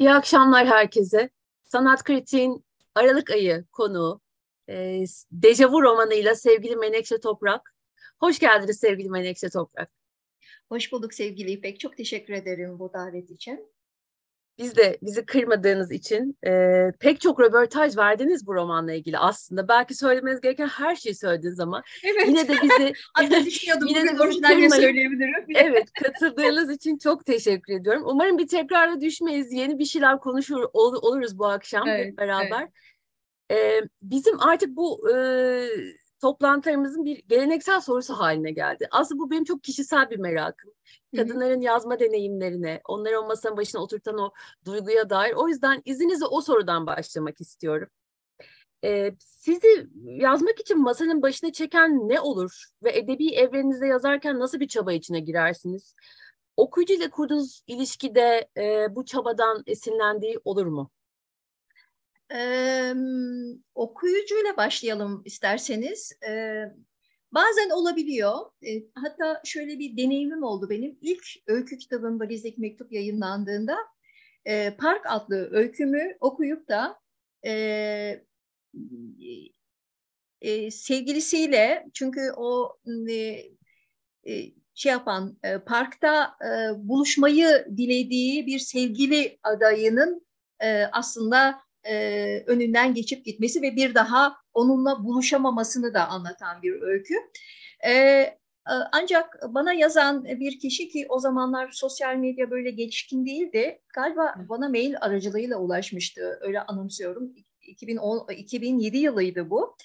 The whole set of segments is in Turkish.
İyi akşamlar herkese. Sanat Kritiğin Aralık ayı konuğu e, Dejavu romanıyla sevgili Menekşe Toprak. Hoş geldiniz sevgili Menekşe Toprak. Hoş bulduk sevgili İpek. Çok teşekkür ederim bu davet için. Biz de bizi kırmadığınız için e, pek çok röportaj verdiniz bu romanla ilgili aslında. Belki söylemeniz gereken her şeyi söylediniz ama evet. yine de bizi Hatta düşünüyordum yine de orijinalde söyleyebilirim. evet katıldığınız için çok teşekkür ediyorum. Umarım bir tekrara düşmeyiz. Yeni bir şeyler konuşur ol, oluruz bu akşam evet, hep beraber. Evet. E, bizim artık bu e, toplantılarımızın bir geleneksel sorusu haline geldi. Aslında bu benim çok kişisel bir merakım. Kadınların yazma deneyimlerine, onları o masanın başına oturtan o duyguya dair. O yüzden izninizle o sorudan başlamak istiyorum. Ee, sizi yazmak için masanın başına çeken ne olur ve edebi evreninizde yazarken nasıl bir çaba içine girersiniz? Okuyucu ile kurduğunuz ilişkide e, bu çabadan esinlendiği olur mu? Ee, okuyucuyla başlayalım isterseniz. Ee, bazen olabiliyor. Ee, hatta şöyle bir deneyimim oldu benim. İlk öykü kitabım Valizdeki Mektup yayınlandığında e, Park adlı öykümü okuyup da e, e, sevgilisiyle çünkü o e, şey yapan e, parkta e, buluşmayı dilediği bir sevgili adayının e, aslında e, önünden geçip gitmesi ve bir daha onunla buluşamamasını da anlatan bir öykü. E, ancak bana yazan bir kişi ki o zamanlar sosyal medya böyle gelişkin değildi. Galiba bana mail aracılığıyla ulaşmıştı. Öyle anımsıyorum. 2010, 2007 yılıydı bu.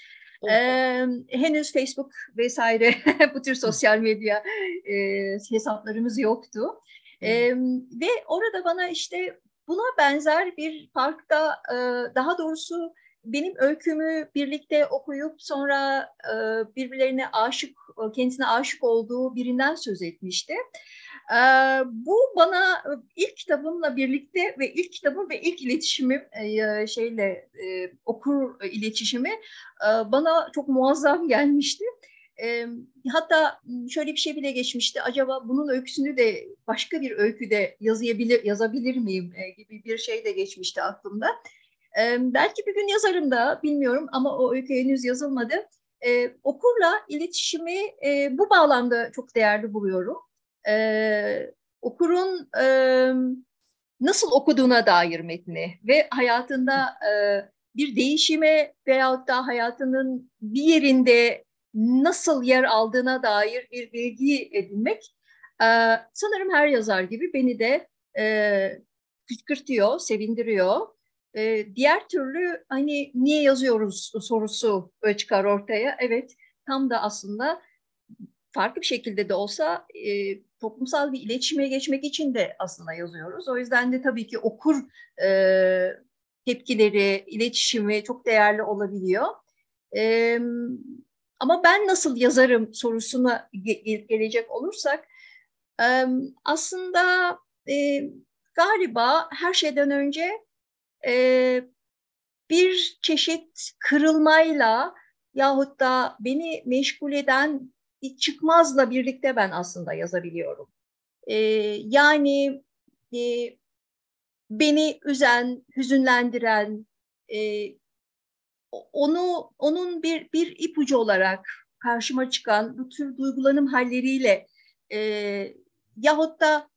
Ee, henüz Facebook vesaire bu tür sosyal medya e, hesaplarımız yoktu. Ee, ve orada bana işte Buna benzer bir parkta e, daha doğrusu benim öykümü birlikte okuyup sonra e, birbirlerine aşık, kendisine aşık olduğu birinden söz etmişti. E, bu bana ilk kitabımla birlikte ve ilk kitabım ve ilk iletişimim şeyle okur iletişimi bana çok muazzam gelmişti. E, hatta şöyle bir şey bile geçmişti. Acaba bunun öyküsünü de başka bir öyküde yazabilir, yazabilir miyim e, gibi bir şey de geçmişti aklımda. E, belki bir gün yazarım da bilmiyorum ama o öykü henüz yazılmadı. E, okurla iletişimi e, bu bağlamda çok değerli buluyorum. E, okurun e, nasıl okuduğuna dair metni ve hayatında e, bir değişime veyahut da hayatının bir yerinde nasıl yer aldığına dair bir bilgi edinmek e, sanırım her yazar gibi beni de e, kışkırtıyor, sevindiriyor. E, diğer türlü hani niye yazıyoruz sorusu çıkar ortaya. Evet tam da aslında farklı bir şekilde de olsa e, toplumsal bir iletişime geçmek için de aslında yazıyoruz. O yüzden de tabii ki okur e, tepkileri, iletişimi çok değerli olabiliyor. E, ama ben nasıl yazarım sorusuna gelecek olursak aslında galiba her şeyden önce bir çeşit kırılmayla yahut da beni meşgul eden bir çıkmazla birlikte ben aslında yazabiliyorum. Yani beni üzen, hüzünlendiren, onu onun bir bir ipucu olarak karşıma çıkan bu tür duygulanım halleriyle e, yahut da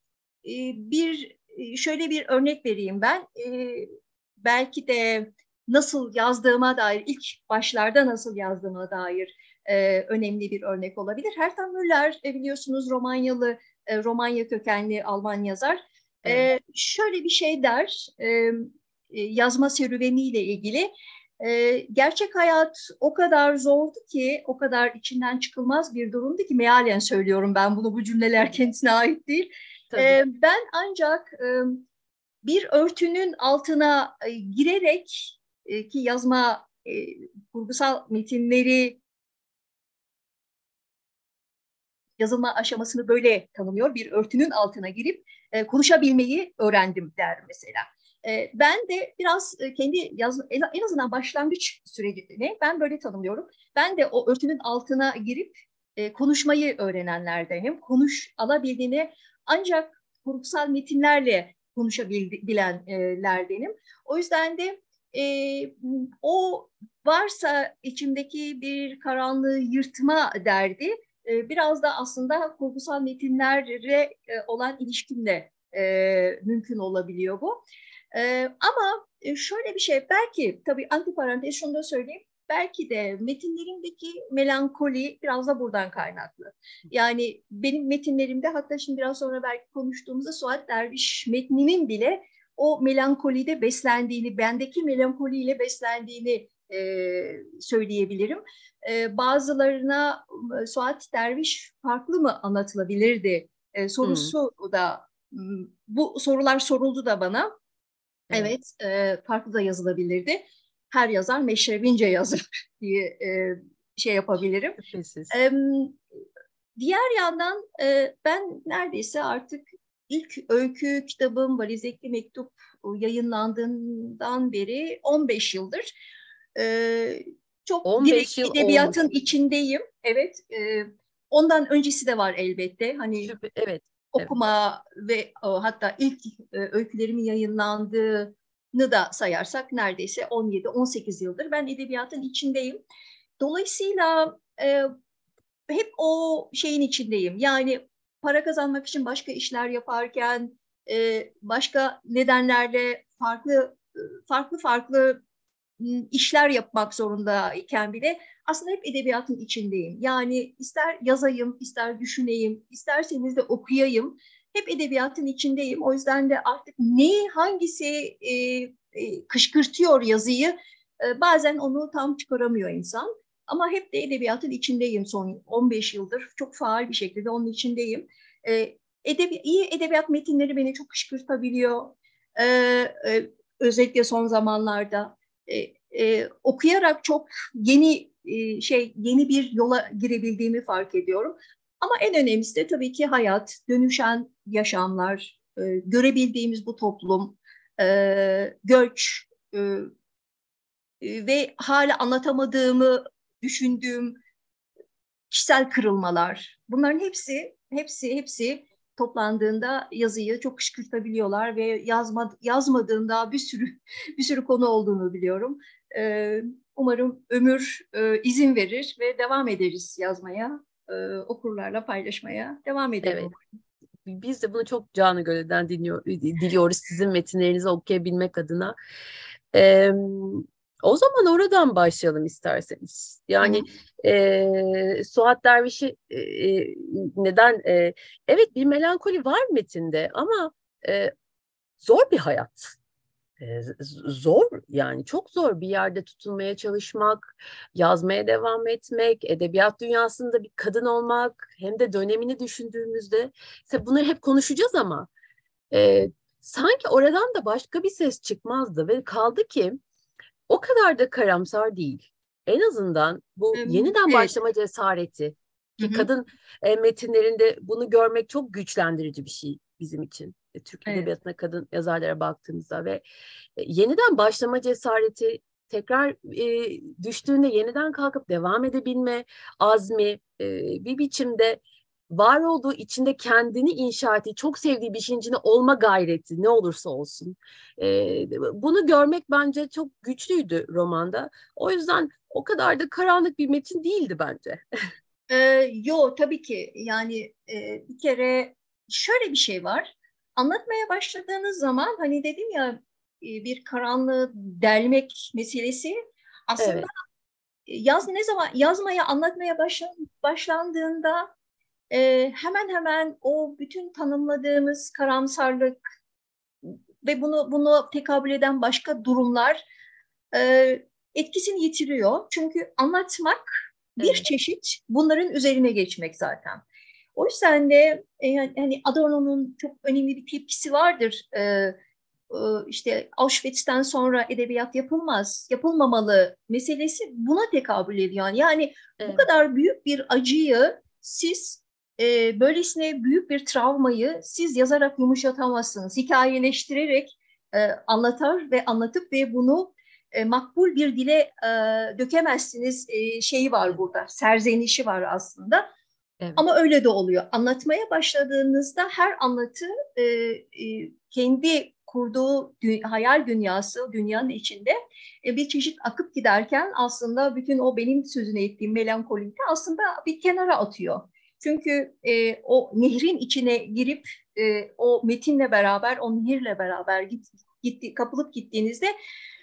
e, bir e, şöyle bir örnek vereyim ben e, belki de nasıl yazdığıma dair ilk başlarda nasıl yazdığıma dair e, önemli bir örnek olabilir. Hertan Müller e, biliyorsunuz Romanyalı e, Romanya kökenli Alman yazar. E, evet. E, şöyle bir şey der e, e yazma serüveniyle ilgili e, gerçek hayat o kadar zordu ki, o kadar içinden çıkılmaz bir durumdu ki mealen söylüyorum ben bunu, bu cümleler kendisine ait değil. E, ben ancak e, bir örtünün altına e, girerek e, ki yazma e, kurgusal metinleri yazılma aşamasını böyle tanımlıyor. Bir örtünün altına girip e, konuşabilmeyi öğrendim der mesela. Ee, ben de biraz e, kendi yaz, en azından başlangıç sürecini ben böyle tanımlıyorum. Ben de o örtünün altına girip e, konuşmayı öğrenenlerdenim. Konuş alabildiğini ancak kurgusal metinlerle konuşabilenlerdenim. O yüzden de e, o varsa içimdeki bir karanlığı yırtma derdi e, biraz da aslında kurgusal metinlere e, olan ilişkimle e, mümkün olabiliyor bu. E, ama şöyle bir şey belki tabii antiparantez şunu da söyleyeyim belki de metinlerimdeki melankoli biraz da buradan kaynaklı. Yani benim metinlerimde hatta şimdi biraz sonra belki konuştuğumuzda Suat Derviş metninin bile o melankolide beslendiğini, bendeki melankoliyle beslendiğini e, söyleyebilirim. E, bazılarına Suat Derviş farklı mı anlatılabilirdi e, sorusu hmm. da bu sorular soruldu da bana. Evet, evet e, farklı da yazılabilirdi her yazar meşrebince yazar diye e, şey yapabilirim. E, diğer yandan e, ben neredeyse artık ilk öykü kitabım Valizekli Mektup yayınlandığından beri 15 yıldır e, çok 15 yıl edebiyatın olmuş. içindeyim. Evet. E, ondan öncesi de var elbette. Hani evet. Okuma ve hatta ilk e, öykülerimin yayınlandığı da sayarsak neredeyse 17-18 yıldır ben edebiyatın içindeyim. Dolayısıyla e, hep o şeyin içindeyim. Yani para kazanmak için başka işler yaparken, e, başka nedenlerle farklı farklı farklı işler yapmak zorundayken bile aslında hep edebiyatın içindeyim. Yani ister yazayım, ister düşüneyim, isterseniz de okuyayım hep edebiyatın içindeyim. O yüzden de artık ne hangisi e, e, kışkırtıyor yazıyı e, bazen onu tam çıkaramıyor insan. Ama hep de edebiyatın içindeyim son 15 yıldır. Çok faal bir şekilde onun içindeyim. E, edebi, iyi edebiyat metinleri beni çok kışkırtabiliyor. E, e, özellikle son zamanlarda. E, e, okuyarak çok yeni e, şey yeni bir yola girebildiğimi fark ediyorum. Ama en önemlisi de tabii ki hayat, dönüşen yaşamlar, e, görebildiğimiz bu toplum, e, göç e, e, ve hala anlatamadığımı düşündüğüm kişisel kırılmalar. Bunların hepsi, hepsi, hepsi toplandığında yazıyı çok kışkırtabiliyorlar ve yazma, yazmadığında bir sürü bir sürü konu olduğunu biliyorum. Ee, umarım ömür e, izin verir ve devam ederiz yazmaya e, okurlarla paylaşmaya devam edelim. Evet. Biz de bunu çok canı gönülden dinliyor, diliyoruz sizin metinlerinizi okuyabilmek adına. Ee, o zaman oradan başlayalım isterseniz. Yani e, Suat Derviş'i e, neden? E, evet bir melankoli var metinde ama e, zor bir hayat zor yani çok zor bir yerde tutunmaya çalışmak, yazmaya devam etmek, edebiyat dünyasında bir kadın olmak hem de dönemini düşündüğümüzde işte bunları hep konuşacağız ama e, sanki oradan da başka bir ses çıkmazdı ve kaldı ki o kadar da karamsar değil. En azından bu yeniden evet. başlama cesareti ki Hı-hı. kadın e, metinlerinde bunu görmek çok güçlendirici bir şey bizim için. E, Türk evet. Edebiyatı'na kadın yazarlara baktığımızda ve e, yeniden başlama cesareti tekrar e, düştüğünde yeniden kalkıp devam edebilme azmi e, bir biçimde var olduğu içinde kendini inşa ettiği, çok sevdiği bir şeyin içinde olma gayreti ne olursa olsun. E, bunu görmek bence çok güçlüydü romanda. O yüzden o kadar da karanlık bir metin değildi bence. e, yo tabii ki yani e, bir kere şöyle bir şey var anlatmaya başladığınız zaman hani dedim ya e, bir karanlığı delmek meselesi aslında evet. yaz ne zaman yazmaya anlatmaya başlandığında e, hemen hemen o bütün tanımladığımız karamsarlık ve bunu bunu tekabül eden başka durumlar e, etkisini yitiriyor. Çünkü anlatmak bir evet. çeşit bunların üzerine geçmek zaten. O yüzden de e, hani Adorno'nun çok önemli bir tepkisi vardır. E, e, işte Auschwitz'ten sonra edebiyat yapılmaz, yapılmamalı meselesi buna tekabül ediyor. Yani evet. bu kadar büyük bir acıyı siz e, böylesine büyük bir travmayı siz yazarak yumuşatamazsınız. Hikayeleştirerek e, anlatar ve anlatıp ve bunu e, makbul bir dile e, dökemezsiniz e, şeyi var burada, serzenişi var aslında. Evet. Ama öyle de oluyor. Anlatmaya başladığınızda her anlatı e, e, kendi kurduğu dü hayal dünyası, dünyanın içinde e, bir çeşit akıp giderken aslında bütün o benim sözünü ettiğim melankolide aslında bir kenara atıyor. Çünkü e, o nehrin içine girip e, o metinle beraber, o nehirle beraber git, gitti, kapılıp gittiğinizde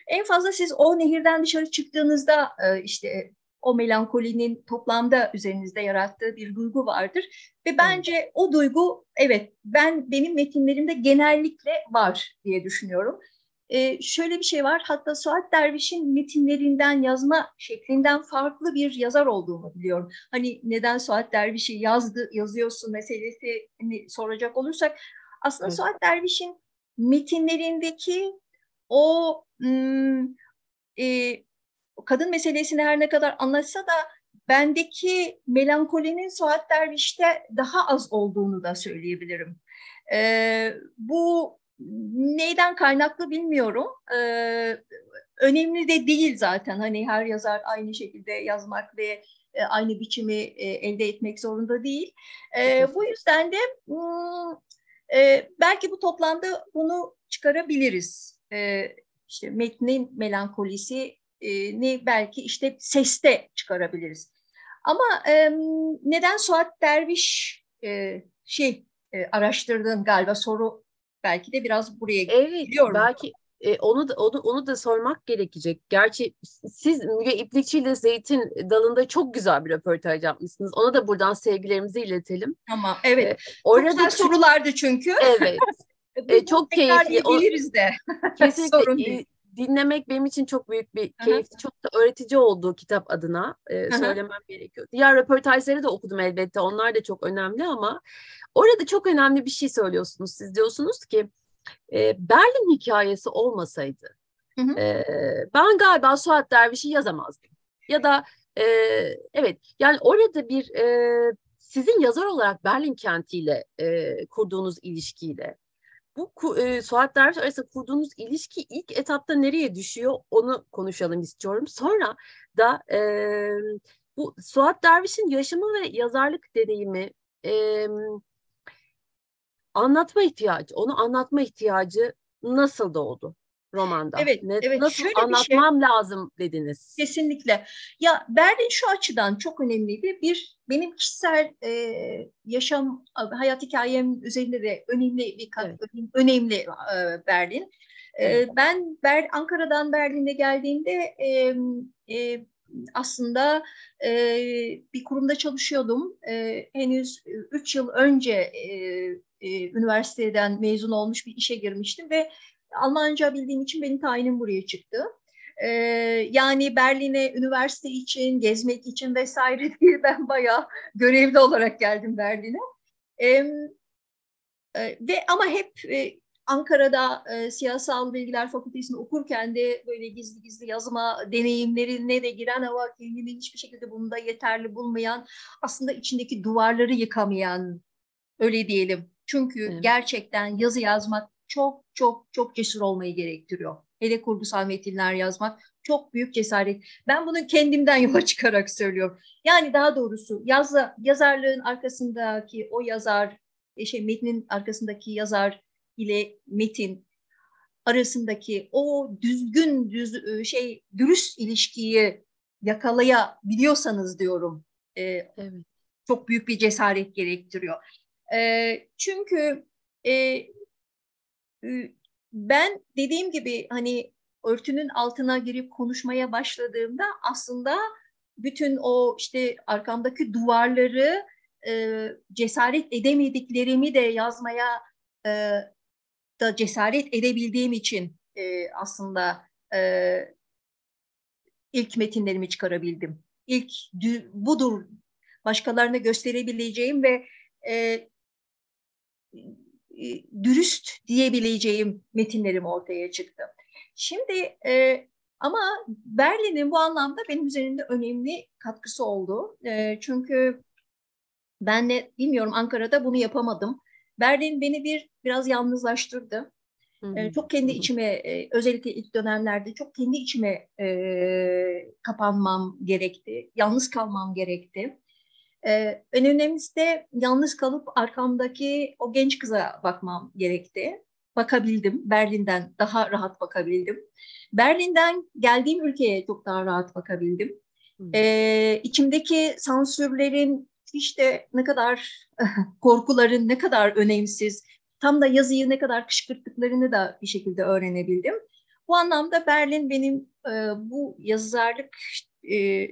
en fazla siz o nehirden dışarı çıktığınızda e, işte o melankolinin toplamda üzerinizde yarattığı bir duygu vardır. Ve bence o duygu evet ben benim metinlerimde genellikle var diye düşünüyorum. Ee, şöyle bir şey var hatta Suat Derviş'in metinlerinden yazma şeklinden farklı bir yazar olduğunu biliyorum. Hani neden Suat Derviş'i yazdı, yazıyorsun meselesini soracak olursak aslında evet. Suat Derviş'in metinlerindeki o ım, e, kadın meselesini her ne kadar anlatsa da bendeki melankolinin Suat Derviş'te daha az olduğunu da söyleyebilirim. E, bu neyden kaynaklı bilmiyorum. E, önemli de değil zaten. Hani her yazar aynı şekilde yazmak ve e, aynı biçimi e, elde etmek zorunda değil. E, bu yüzden de hmm, e, belki bu toplamda bunu çıkarabiliriz. E, işte metnin melankolisi ni belki işte seste çıkarabiliriz. Ama e, neden Suat Derviş e, şey e, araştırdın galiba soru belki de biraz buraya evet, gidiyorum. Belki e, onu da onu, onu da sormak gerekecek. Gerçi siz Müge İplikçi ile Zeytin dalında çok güzel bir röportaj yapmışsınız. Ona da buradan sevgilerimizi iletelim. Tamam, evet. E, orada çok güzel sorulardı çünkü. Evet. e, çok keyifli. Biliriz de. Kesinlikle. Sorun değil dinlemek benim için çok büyük bir keyif. Çok da öğretici olduğu kitap adına e, söylemem gerekiyor. Diğer röportajları da okudum elbette. Onlar da çok önemli ama orada çok önemli bir şey söylüyorsunuz. Siz diyorsunuz ki e, Berlin hikayesi olmasaydı E, ben galiba Suat Derviş'i yazamazdım. Ya da e, evet yani orada bir e, sizin yazar olarak Berlin kentiyle e, kurduğunuz ilişkiyle bu e, Suat Derviş arasında kurduğunuz ilişki ilk etapta nereye düşüyor onu konuşalım istiyorum. Sonra da e, bu Suat Derviş'in yaşamı ve yazarlık deneyimi e, anlatma ihtiyacı, onu anlatma ihtiyacı nasıl doğdu? Romanda. Evet, ne, evet. Nasıl Şöyle anlatmam şey, lazım dediniz. Kesinlikle. Ya Berlin şu açıdan çok önemliydi. Bir, benim kişisel e, yaşam, hayat hikayem üzerinde de önemli bir evet. önemli e, Berlin. E, Ben Ber, Ankara'dan Berlin'e geldiğimde e, e, aslında e, bir kurumda çalışıyordum. E, henüz üç yıl önce e, e, üniversiteden mezun olmuş bir işe girmiştim ve Almanca bildiğim için benim tayinim buraya çıktı. Ee, yani Berlin'e üniversite için, gezmek için vesaire değil ben bayağı görevli olarak geldim Berlin'e. E, ve ama hep e, Ankara'da e, siyasal bilgiler fakültesini okurken de böyle gizli gizli yazma deneyimlerine de giren ama kendini hiçbir şekilde bunda yeterli bulmayan, aslında içindeki duvarları yıkamayan, öyle diyelim. Çünkü evet. gerçekten yazı yazmak çok çok çok cesur olmayı gerektiriyor. Hele kurgusal metinler yazmak çok büyük cesaret. Ben bunu kendimden yola çıkarak söylüyorum. Yani daha doğrusu yazla, yazarlığın arkasındaki o yazar, e, şey metnin arkasındaki yazar ile metin arasındaki o düzgün düz e, şey dürüst ilişkiyi yakalayabiliyorsanız diyorum. E, evet. Çok büyük bir cesaret gerektiriyor. E, çünkü e, ben dediğim gibi hani örtünün altına girip konuşmaya başladığımda aslında bütün o işte arkamdaki duvarları e, cesaret edemediklerimi de yazmaya e, da cesaret edebildiğim için e, aslında e, ilk metinlerimi çıkarabildim. İlk budur başkalarına gösterebileceğim ve e, dürüst diyebileceğim metinlerim ortaya çıktı. Şimdi e, ama Berlin'in bu anlamda benim üzerinde önemli katkısı oldu. E, çünkü ben de bilmiyorum Ankara'da bunu yapamadım. Berlin beni bir biraz yalnızlaştırdı. E, çok kendi içime, e, özellikle ilk dönemlerde çok kendi içime e, kapanmam gerekti. Yalnız kalmam gerekti. Ee, en önemlisi de yalnız kalıp arkamdaki o genç kıza bakmam gerekti. Bakabildim. Berlin'den daha rahat bakabildim. Berlin'den geldiğim ülkeye çok daha rahat bakabildim. Ee, içimdeki sansürlerin işte ne kadar korkuların ne kadar önemsiz, tam da yazıyı ne kadar kışkırttıklarını da bir şekilde öğrenebildim. Bu anlamda Berlin benim e, bu yazarlık e,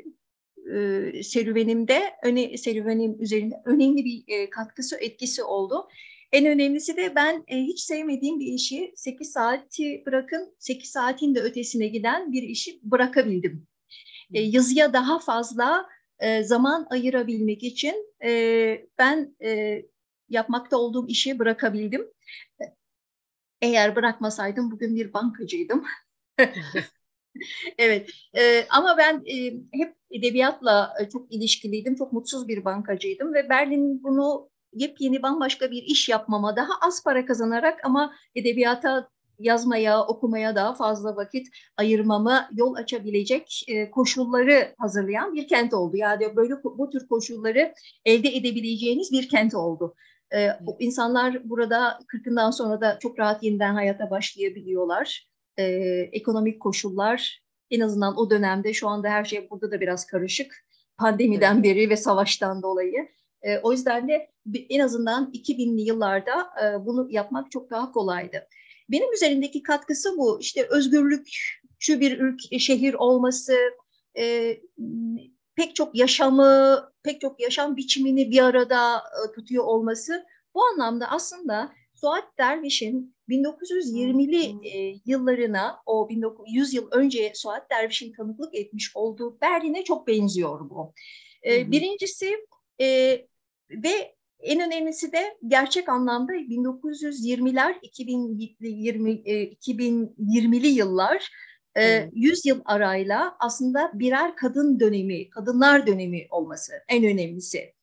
e, serüvenimde, öne, serüvenim üzerinde önemli bir e, katkısı, etkisi oldu. En önemlisi de ben e, hiç sevmediğim bir işi 8 saati bırakın 8 saatin de ötesine giden bir işi bırakabildim. E, yazıya daha fazla e, zaman ayırabilmek için e, ben e, yapmakta olduğum işi bırakabildim. Eğer bırakmasaydım bugün bir bankacıydım. evet e, ama ben e, hep edebiyatla e, çok ilişkiliydim. Çok mutsuz bir bankacıydım ve Berlin bunu yepyeni bambaşka bir iş yapmama daha az para kazanarak ama edebiyata yazmaya, okumaya daha fazla vakit ayırmama yol açabilecek e, koşulları hazırlayan bir kent oldu. Yani böyle bu tür koşulları elde edebileceğiniz bir kent oldu. E, insanlar burada 40'ından sonra da çok rahat yeniden hayata başlayabiliyorlar. E, ekonomik koşullar en azından o dönemde şu anda her şey burada da biraz karışık. Pandemiden evet. beri ve savaştan dolayı. E, o yüzden de en azından 2000'li yıllarda e, bunu yapmak çok daha kolaydı. Benim üzerindeki katkısı bu. İşte özgürlükçü bir ülke, şehir olması, e, pek çok yaşamı, pek çok yaşam biçimini bir arada e, tutuyor olması. Bu anlamda aslında Suat Derviş'in 1920'li e, yıllarına, o 1900 yıl önce Suat Derviş'in tanıklık etmiş olduğu Berlin'e çok benziyor bu. E, birincisi e, ve en önemlisi de gerçek anlamda 1920'ler 2020 2020'li yıllar e, 100 yıl arayla aslında birer kadın dönemi, kadınlar dönemi olması en önemlisi.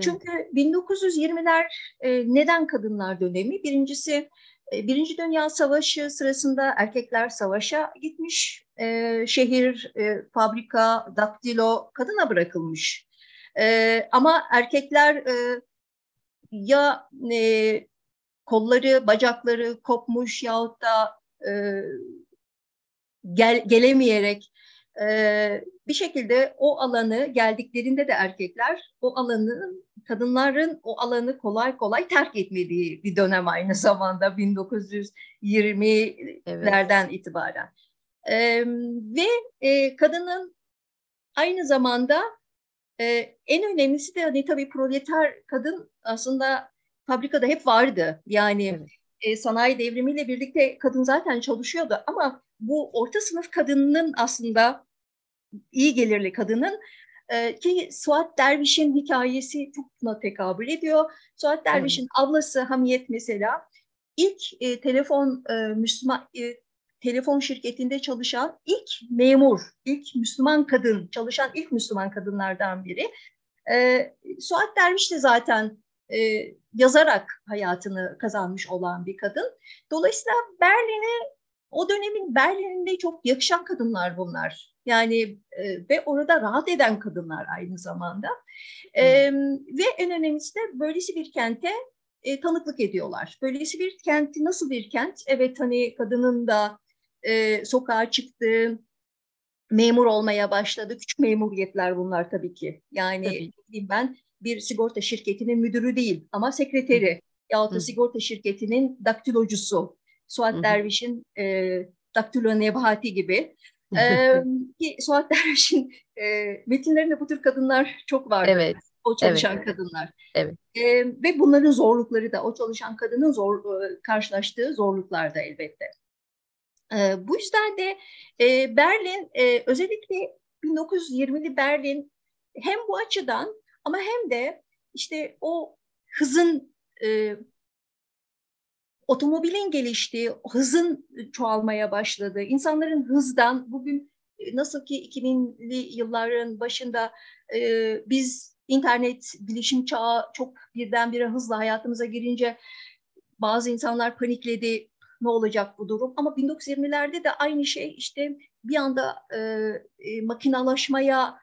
Çünkü 1920'ler e, neden kadınlar dönemi? Birincisi Birinci Dünya Savaşı sırasında erkekler savaşa gitmiş, e, şehir, e, fabrika, daktilo kadına bırakılmış. E, ama erkekler e, ya e, kolları, bacakları kopmuş yahut da e, gel, gelemeyerek e, bir şekilde o alanı geldiklerinde de erkekler o alanı kadınların o alanı kolay kolay terk etmediği bir dönem aynı zamanda 1920'lerden evet. itibaren. E, ve e, kadının aynı zamanda ee, en önemlisi de hani tabii proleter kadın aslında fabrikada hep vardı. Yani evet. e, sanayi devrimiyle birlikte kadın zaten çalışıyordu ama bu orta sınıf kadının aslında iyi gelirli kadının e, ki Suat Derviş'in hikayesi çok buna tekabül ediyor. Suat Derviş'in evet. ablası Hamiyet mesela ilk e, telefon e, Müslüman e, telefon şirketinde çalışan ilk memur, ilk Müslüman kadın, çalışan ilk Müslüman kadınlardan biri. E, Suat Derviş de zaten e, yazarak hayatını kazanmış olan bir kadın. Dolayısıyla Berlin'e, o dönemin Berlin'inde çok yakışan kadınlar bunlar. Yani e, ve orada rahat eden kadınlar aynı zamanda. E, ve en önemlisi de böylesi bir kente e, tanıklık ediyorlar. Böylesi bir kenti nasıl bir kent? Evet hani kadının da e, sokağa çıktı, memur olmaya başladı. Küçük memuriyetler bunlar tabii ki. Yani tabii. ben bir sigorta şirketinin müdürü değil ama sekreteri yahut da sigorta şirketinin daktilocusu. Suat Hı. Derviş'in e, daktilo nebahati gibi. Ee, ki Suat Derviş'in e, metinlerinde bu tür kadınlar çok var. Evet. O çalışan evet. kadınlar. Evet. E, ve bunların zorlukları da o çalışan kadının zor karşılaştığı zorluklar da elbette. E, bu yüzden de e, Berlin e, özellikle 1920'li Berlin hem bu açıdan ama hem de işte o hızın e, otomobilin geliştiği, hızın çoğalmaya başladığı, insanların hızdan bugün nasıl ki 2000'li yılların başında e, biz internet bilişim çağı çok birdenbire hızla hayatımıza girince bazı insanlar panikledi, ne olacak bu durum? Ama 1920'lerde de aynı şey işte bir anda e, e, makinalaşmaya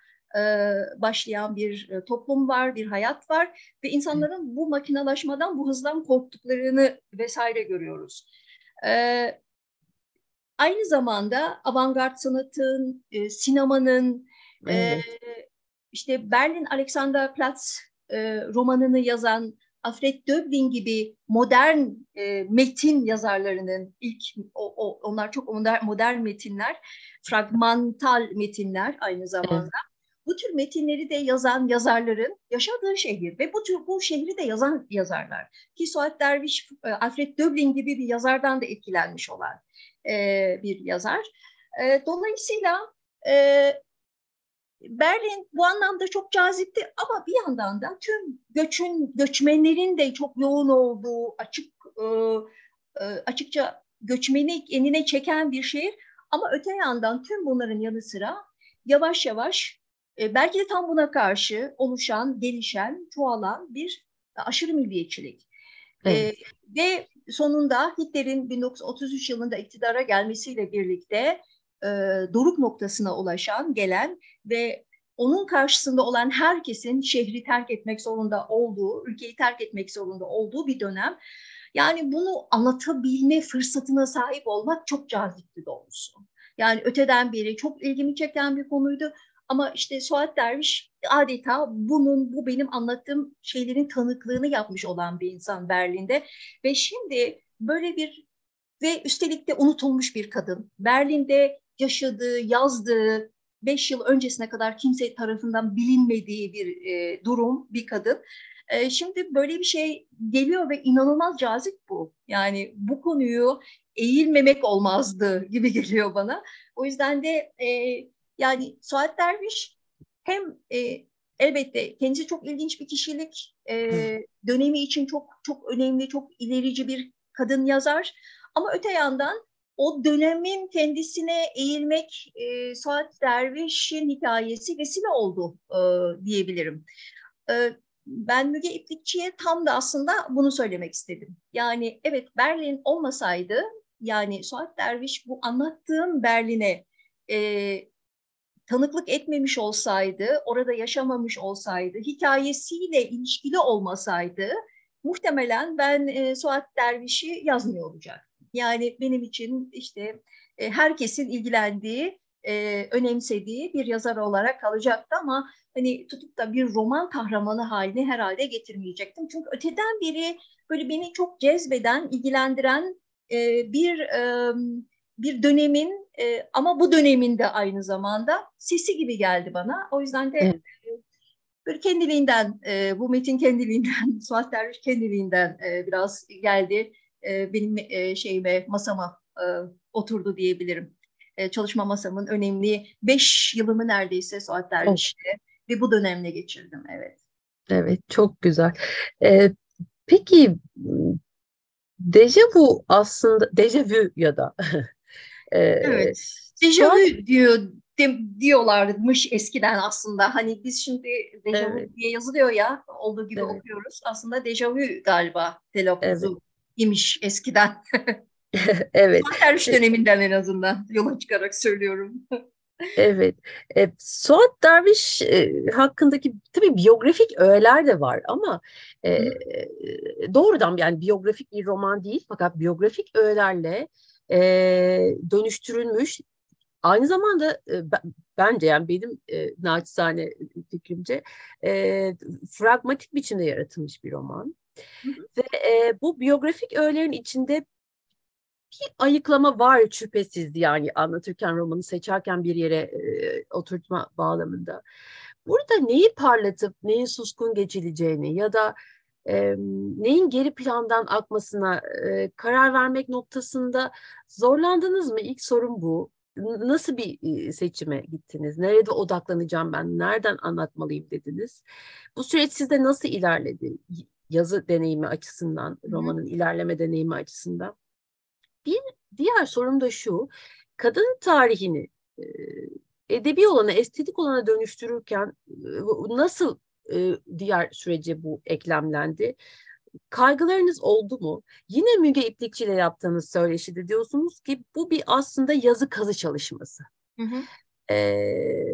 başlayan bir e, toplum var, bir hayat var ve insanların bu makinalaşmadan, bu hızdan korktuklarını vesaire görüyoruz. E, aynı zamanda avantgard sanatın, e, sinemanın, e, evet. e, işte Berlin Alexanderplatz e, romanını yazan Alfred Döblin gibi modern e, metin yazarlarının ilk o, o, onlar çok modern, modern metinler, fragmantal metinler aynı zamanda. Bu tür metinleri de yazan yazarların yaşadığı şehir ve bu tür bu şehri de yazan yazarlar. Ki Suat Derviş, e, Alfred Döblin gibi bir yazardan da etkilenmiş olan e, bir yazar. E, dolayısıyla e, Berlin bu anlamda çok cazipti ama bir yandan da tüm göçün göçmenlerin de çok yoğun olduğu açık e, e, açıkça göçmeni enine çeken bir şehir ama öte yandan tüm bunların yanı sıra yavaş yavaş e, belki de tam buna karşı oluşan, gelişen, çoğalan bir aşırı milliyetçilik. Evet. E, ve sonunda Hitler'in 1933 yılında iktidara gelmesiyle birlikte e, doruk noktasına ulaşan, gelen ve onun karşısında olan herkesin şehri terk etmek zorunda olduğu, ülkeyi terk etmek zorunda olduğu bir dönem. Yani bunu anlatabilme fırsatına sahip olmak çok cazipti doğrusu. Yani öteden beri çok ilgimi çeken bir konuydu. Ama işte Suat Derviş adeta bunun, bu benim anlattığım şeylerin tanıklığını yapmış olan bir insan Berlin'de. Ve şimdi böyle bir ve üstelik de unutulmuş bir kadın. Berlin'de yaşadığı, yazdığı, beş yıl öncesine kadar kimse tarafından bilinmediği bir e, durum, bir kadın. E, şimdi böyle bir şey geliyor ve inanılmaz cazip bu. Yani bu konuyu eğilmemek olmazdı gibi geliyor bana. O yüzden de e, yani Suat Derviş hem e, elbette kendisi çok ilginç bir kişilik, e, dönemi için çok çok önemli, çok ilerici bir kadın yazar. Ama öte yandan o dönemin kendisine eğilmek e, Suat Derviş'in hikayesi vesile oldu e, diyebilirim. E, ben Müge İplikçi'ye tam da aslında bunu söylemek istedim. Yani evet Berlin olmasaydı yani Suat Derviş bu anlattığım Berlin'e e, tanıklık etmemiş olsaydı, orada yaşamamış olsaydı, hikayesiyle ilişkili olmasaydı muhtemelen ben e, Suat Derviş'i yazmıyor olacaktım. Yani benim için işte e, herkesin ilgilendiği, e, önemsediği bir yazar olarak kalacaktı ama hani tutup da bir roman kahramanı haline herhalde getirmeyecektim. Çünkü öteden biri böyle beni çok cezbeden, ilgilendiren e, bir e, bir dönemin e, ama bu dönemin de aynı zamanda sesi gibi geldi bana. O yüzden de evet. e, böyle kendiliğinden, e, bu metin kendiliğinden, Suat Derviş kendiliğinden e, biraz geldi e, benim e, şeyime masama e, oturdu diyebilirim. E, çalışma masamın önemli beş yılımı neredeyse Suat Derviş'te evet. ve bu dönemle geçirdim. Evet. Evet, çok güzel. Ee, peki dejavu aslında dejavu ya da e, evet. Dejavu diyor de, diyorlarmış eskiden aslında. Hani biz şimdi dejavu evet. diye yazılıyor ya olduğu gibi evet. okuyoruz. Aslında dejavu galiba telaffuzu. Evet imiş eskiden. evet. Terüş döneminden en azından yola çıkarak söylüyorum. evet. E, Suat Derviş e, hakkındaki tabii biyografik öğeler de var ama e, doğrudan yani biyografik bir roman değil fakat biyografik öğelerle e, dönüştürülmüş aynı zamanda e, bence yani benim e, naçizane fikrimce e, fragmatik biçimde yaratılmış bir roman. Ve e, bu biyografik öğelerin içinde bir ayıklama var şüphesiz yani anlatırken romanı seçerken bir yere e, oturtma bağlamında. Burada neyi parlatıp neyin suskun geçileceğini ya da e, neyin geri plandan akmasına e, karar vermek noktasında zorlandınız mı? İlk sorun bu. Nasıl bir seçime gittiniz? Nerede odaklanacağım ben? Nereden anlatmalıyım dediniz? Bu süreç sizde nasıl ilerledi? yazı deneyimi açısından, romanın Hı. ilerleme deneyimi açısından. Bir diğer sorum da şu, kadın tarihini e, edebi olana, estetik olana dönüştürürken nasıl e, diğer sürece bu eklemlendi? Kaygılarınız oldu mu? Yine Müge İplikçi ile yaptığınız söyleşide diyorsunuz ki bu bir aslında yazı kazı çalışması. Hı hı. Ee,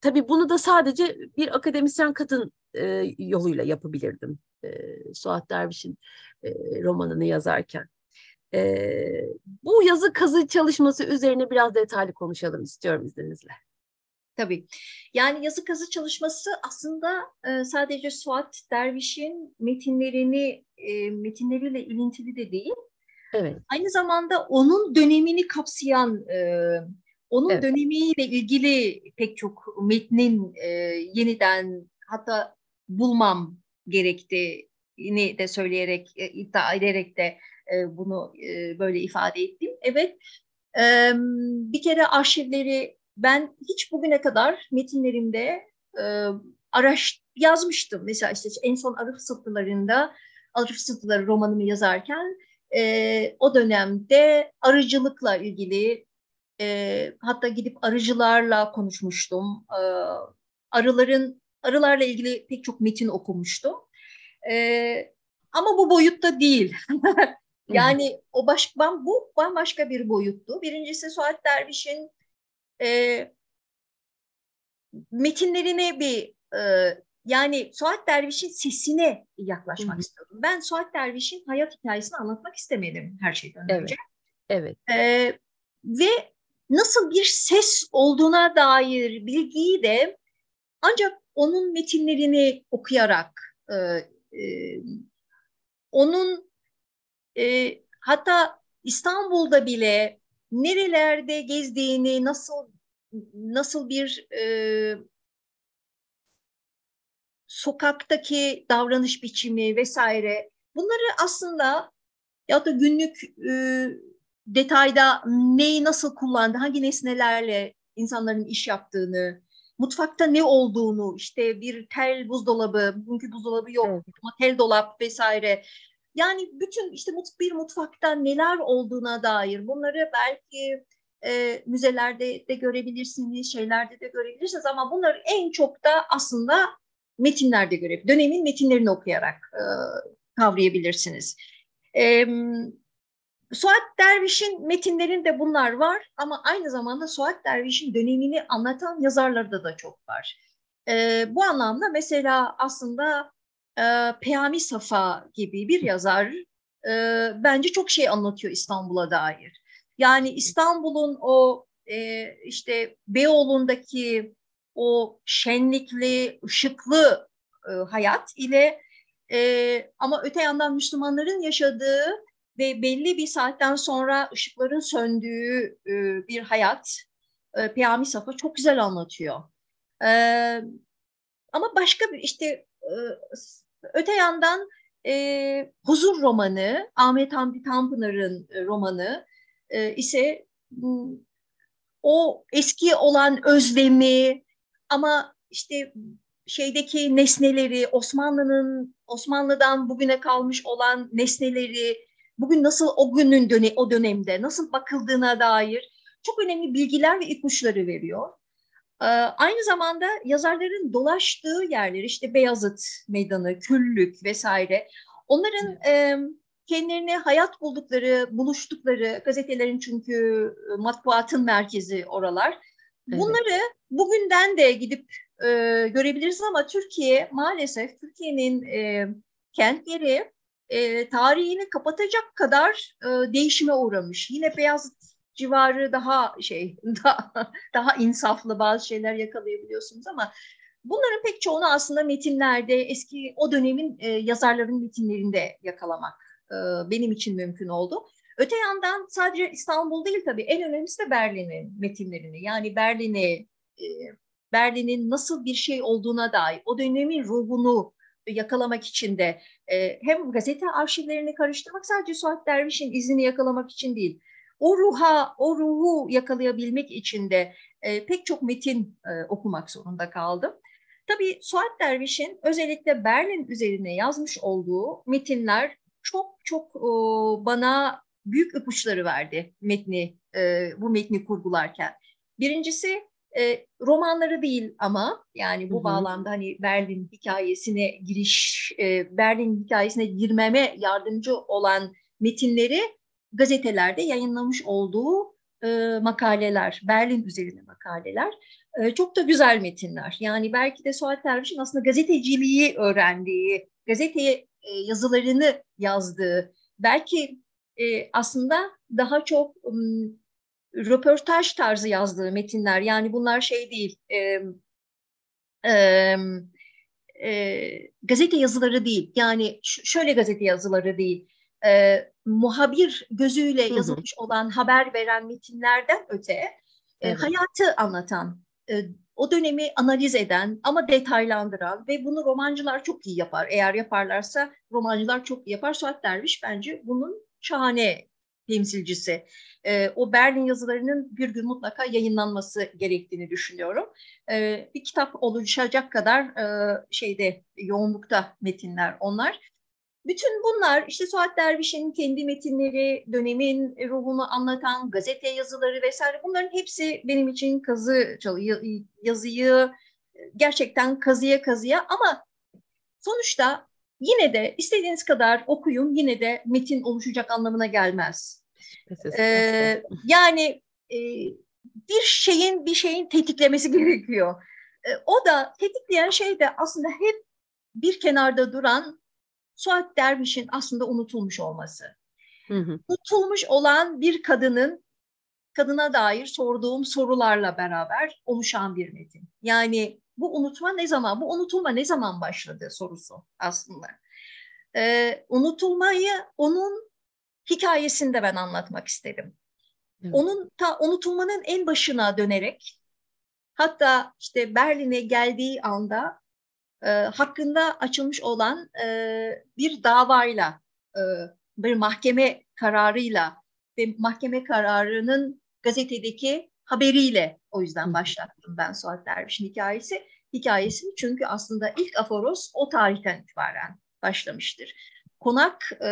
tabii bunu da sadece bir akademisyen kadın e, yoluyla yapabilirdim. E, Suat Derviş'in e, romanını yazarken. E, bu yazı kazı çalışması üzerine biraz detaylı konuşalım istiyorum izninizle. Tabii. Yani yazı kazı çalışması aslında e, sadece Suat Derviş'in metinlerini e, metinleriyle ilintili de değil. Evet. Aynı zamanda onun dönemini kapsayan, e, onun evet. dönemiyle ilgili pek çok metnin e, yeniden hatta bulmam gerektiğini de söyleyerek, e, iddia ederek de e, bunu e, böyle ifade ettim. Evet, e, bir kere arşivleri ben hiç bugüne kadar metinlerimde e, araş yazmıştım. Mesela işte en son Arif Sıtlılarında Arif Sıtlıları romanımı yazarken e, o dönemde arıcılıkla ilgili e, hatta gidip arıcılarla konuşmuştum. E, arıların arılarla ilgili pek çok metin okumuştum. E, ama bu boyutta değil. yani o baş, ben, bu bambaşka bir boyuttu. Birincisi Suat Derviş'in e, metinlerine bir e, yani Suat Derviş'in sesine yaklaşmak Hı-hı. istiyorum. Ben Suat Derviş'in hayat hikayesini anlatmak istemedim her şeyden evet. önce. Evet. E, ve nasıl bir ses olduğuna dair bilgiyi de ancak onun metinlerini okuyarak e, e, onun e, hatta İstanbul'da bile nerelerde gezdiğini, nasıl nasıl bir e, sokaktaki davranış biçimi vesaire bunları aslında ya da günlük e, detayda neyi nasıl kullandı, hangi nesnelerle insanların iş yaptığını, mutfakta ne olduğunu, işte bir tel buzdolabı, bugünkü buzdolabı yok evet. ama tel dolap vesaire. Yani bütün işte bir mutfakta neler olduğuna dair bunları belki e, müzelerde de görebilirsiniz, şeylerde de görebilirsiniz ama bunları en çok da aslında metinlerde görebilirsiniz. Dönemin metinlerini okuyarak e, kavrayabilirsiniz. E, Suat Derviş'in metinlerinde bunlar var ama aynı zamanda Suat Derviş'in dönemini anlatan yazarlarda da çok var. E, bu anlamda mesela aslında e, Peyami Safa gibi bir yazar e, bence çok şey anlatıyor İstanbul'a dair. Yani İstanbul'un o e, işte Beyoğlu'ndaki o şenlikli, ışıklı e, hayat ile e, ama öte yandan Müslümanların yaşadığı ve belli bir saatten sonra ışıkların söndüğü e, bir hayat e, Peyami Safa çok güzel anlatıyor. E, ama başka bir işte öte yandan e, Huzur romanı, Ahmet Hamdi Tanpınar'ın e, romanı e, ise o eski olan özlemi ama işte şeydeki nesneleri, Osmanlı'nın Osmanlı'dan bugüne kalmış olan nesneleri, bugün nasıl o günün döne, o dönemde nasıl bakıldığına dair çok önemli bilgiler ve ipuçları veriyor. Ee, aynı zamanda yazarların dolaştığı yerler işte Beyazıt Meydanı, Küllük vesaire onların kendilerine hayat buldukları, buluştukları gazetelerin çünkü e, matbuatın merkezi oralar. Bunları evet. bugünden de gidip e, görebiliriz ama Türkiye maalesef Türkiye'nin e, kentleri e, tarihini kapatacak kadar e, değişime uğramış. Yine Beyazıt civarı daha şey daha, daha insaflı bazı şeyler yakalayabiliyorsunuz ama bunların pek çoğunu aslında metinlerde eski o dönemin e, yazarların metinlerinde yakalamak e, benim için mümkün oldu. Öte yandan sadece İstanbul değil tabii en önemlisi de Berlin'in metinlerini yani Berlin'i e, Berlin'in nasıl bir şey olduğuna dair o dönemin ruhunu yakalamak için de e, hem gazete arşivlerini karıştırmak sadece Suat Derviş'in izini yakalamak için değil. O ruha, o ruhu yakalayabilmek için de e, pek çok metin e, okumak zorunda kaldım. Tabii Suat Derviş'in özellikle Berlin üzerine yazmış olduğu metinler çok çok e, bana büyük ipuçları verdi metni e, bu metni kurgularken. Birincisi e, romanları değil ama yani bu hı hı. bağlamda hani Berlin hikayesine giriş, e, Berlin hikayesine girmeme yardımcı olan metinleri gazetelerde yayınlamış olduğu e, makaleler, Berlin üzerine makaleler. E, çok da güzel metinler. Yani belki de Suat Derviş'in aslında gazeteciliği öğrendiği, gazeteye e, yazılarını yazdığı, belki e, aslında daha çok um, röportaj tarzı yazdığı metinler. Yani bunlar şey değil, e, e, e, gazete yazıları değil. Yani şöyle gazete yazıları değil. E, muhabir gözüyle yazılmış hı hı. olan haber veren metinlerden öte e, evet. hayatı anlatan, e, o dönemi analiz eden ama detaylandıran ve bunu romancılar çok iyi yapar. Eğer yaparlarsa romancılar çok iyi yapar. Suat Derviş bence bunun şahane temsilcisi. E, o Berlin yazılarının bir gün mutlaka yayınlanması gerektiğini düşünüyorum. E, bir kitap oluşacak kadar e, şeyde yoğunlukta metinler onlar. Bütün bunlar işte Suat Derviş'in kendi metinleri, dönemin ruhunu anlatan gazete yazıları vesaire bunların hepsi benim için kazı yazıyı gerçekten kazıya kazıya ama sonuçta yine de istediğiniz kadar okuyun yine de metin oluşacak anlamına gelmez. Ee, yani e, bir şeyin bir şeyin tetiklemesi gerekiyor. E, o da tetikleyen şey de aslında hep bir kenarda duran Suat Derviş'in aslında unutulmuş olması. Hı hı. Unutulmuş olan bir kadının kadına dair sorduğum sorularla beraber oluşan bir metin. Yani bu unutma ne zaman, bu unutulma ne zaman başladı sorusu aslında. Ee, unutulmayı onun hikayesinde ben anlatmak istedim. Evet. Onun ta unutulmanın en başına dönerek hatta işte Berlin'e geldiği anda e, hakkında açılmış olan e, bir davayla, e, bir mahkeme kararıyla ve mahkeme kararının gazetedeki haberiyle o yüzden başlattım ben Suat Derviş'in hikayesi. Hikayesini çünkü aslında ilk aforoz o tarihten itibaren başlamıştır. Konak e,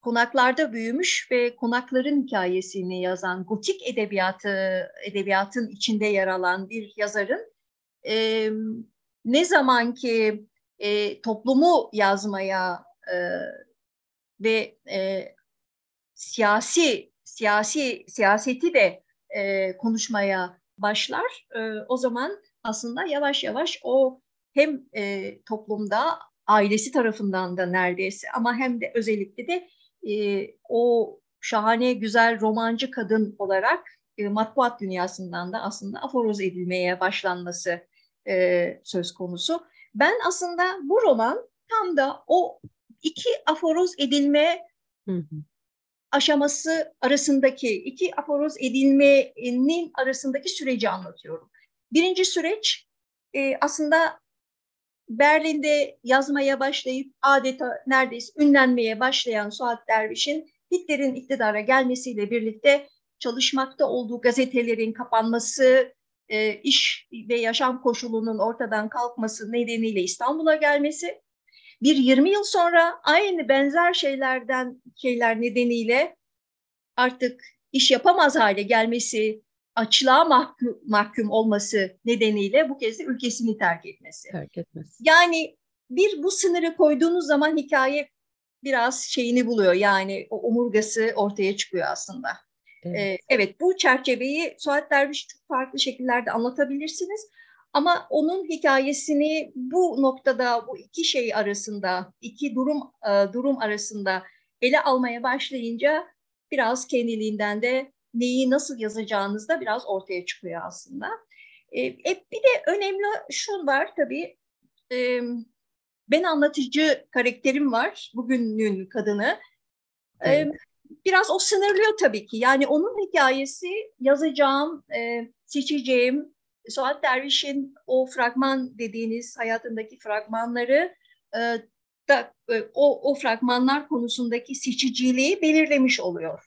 konaklarda büyümüş ve konakların hikayesini yazan gotik edebiyatı edebiyatın içinde yer alan bir yazarın e, ne zaman ki e, toplumu yazmaya e, ve e, siyasi siyasi siyaseti de e, konuşmaya başlar. E, o zaman aslında yavaş yavaş o hem e, toplumda ailesi tarafından da neredeyse ama hem de özellikle de e, o şahane güzel romancı kadın olarak e, matbuat dünyasından da aslında aforoz edilmeye başlanması e, söz konusu. Ben aslında bu roman tam da o iki aforoz edilme hı hı. aşaması arasındaki, iki aforoz edilmenin arasındaki süreci anlatıyorum. Birinci süreç e, aslında Berlin'de yazmaya başlayıp adeta neredeyse ünlenmeye başlayan Suat Derviş'in Hitler'in iktidara gelmesiyle birlikte çalışmakta olduğu gazetelerin kapanması, e, iş ve yaşam koşulunun ortadan kalkması nedeniyle İstanbul'a gelmesi, bir 20 yıl sonra aynı benzer şeylerden şeyler nedeniyle artık iş yapamaz hale gelmesi, açlığa mahkum, mahkum olması nedeniyle bu kez de ülkesini terk etmesi. Terk etmesi. Yani bir bu sınırı koyduğunuz zaman hikaye biraz şeyini buluyor. Yani o omurgası ortaya çıkıyor aslında. Evet. Evet bu çerçeveyi Suat Derviş çok farklı şekillerde anlatabilirsiniz. Ama onun hikayesini bu noktada bu iki şey arasında, iki durum durum arasında ele almaya başlayınca biraz kendiliğinden de neyi nasıl yazacağınız da biraz ortaya çıkıyor aslında. E, bir de önemli şu var tabii, e, ben anlatıcı karakterim var, bugünün kadını. E, biraz o sınırlıyor tabii ki. Yani onun hikayesi yazacağım, e, seçeceğim, Suat Derviş'in o fragman dediğiniz hayatındaki fragmanları e, da e, o, o fragmanlar konusundaki seçiciliği belirlemiş oluyor.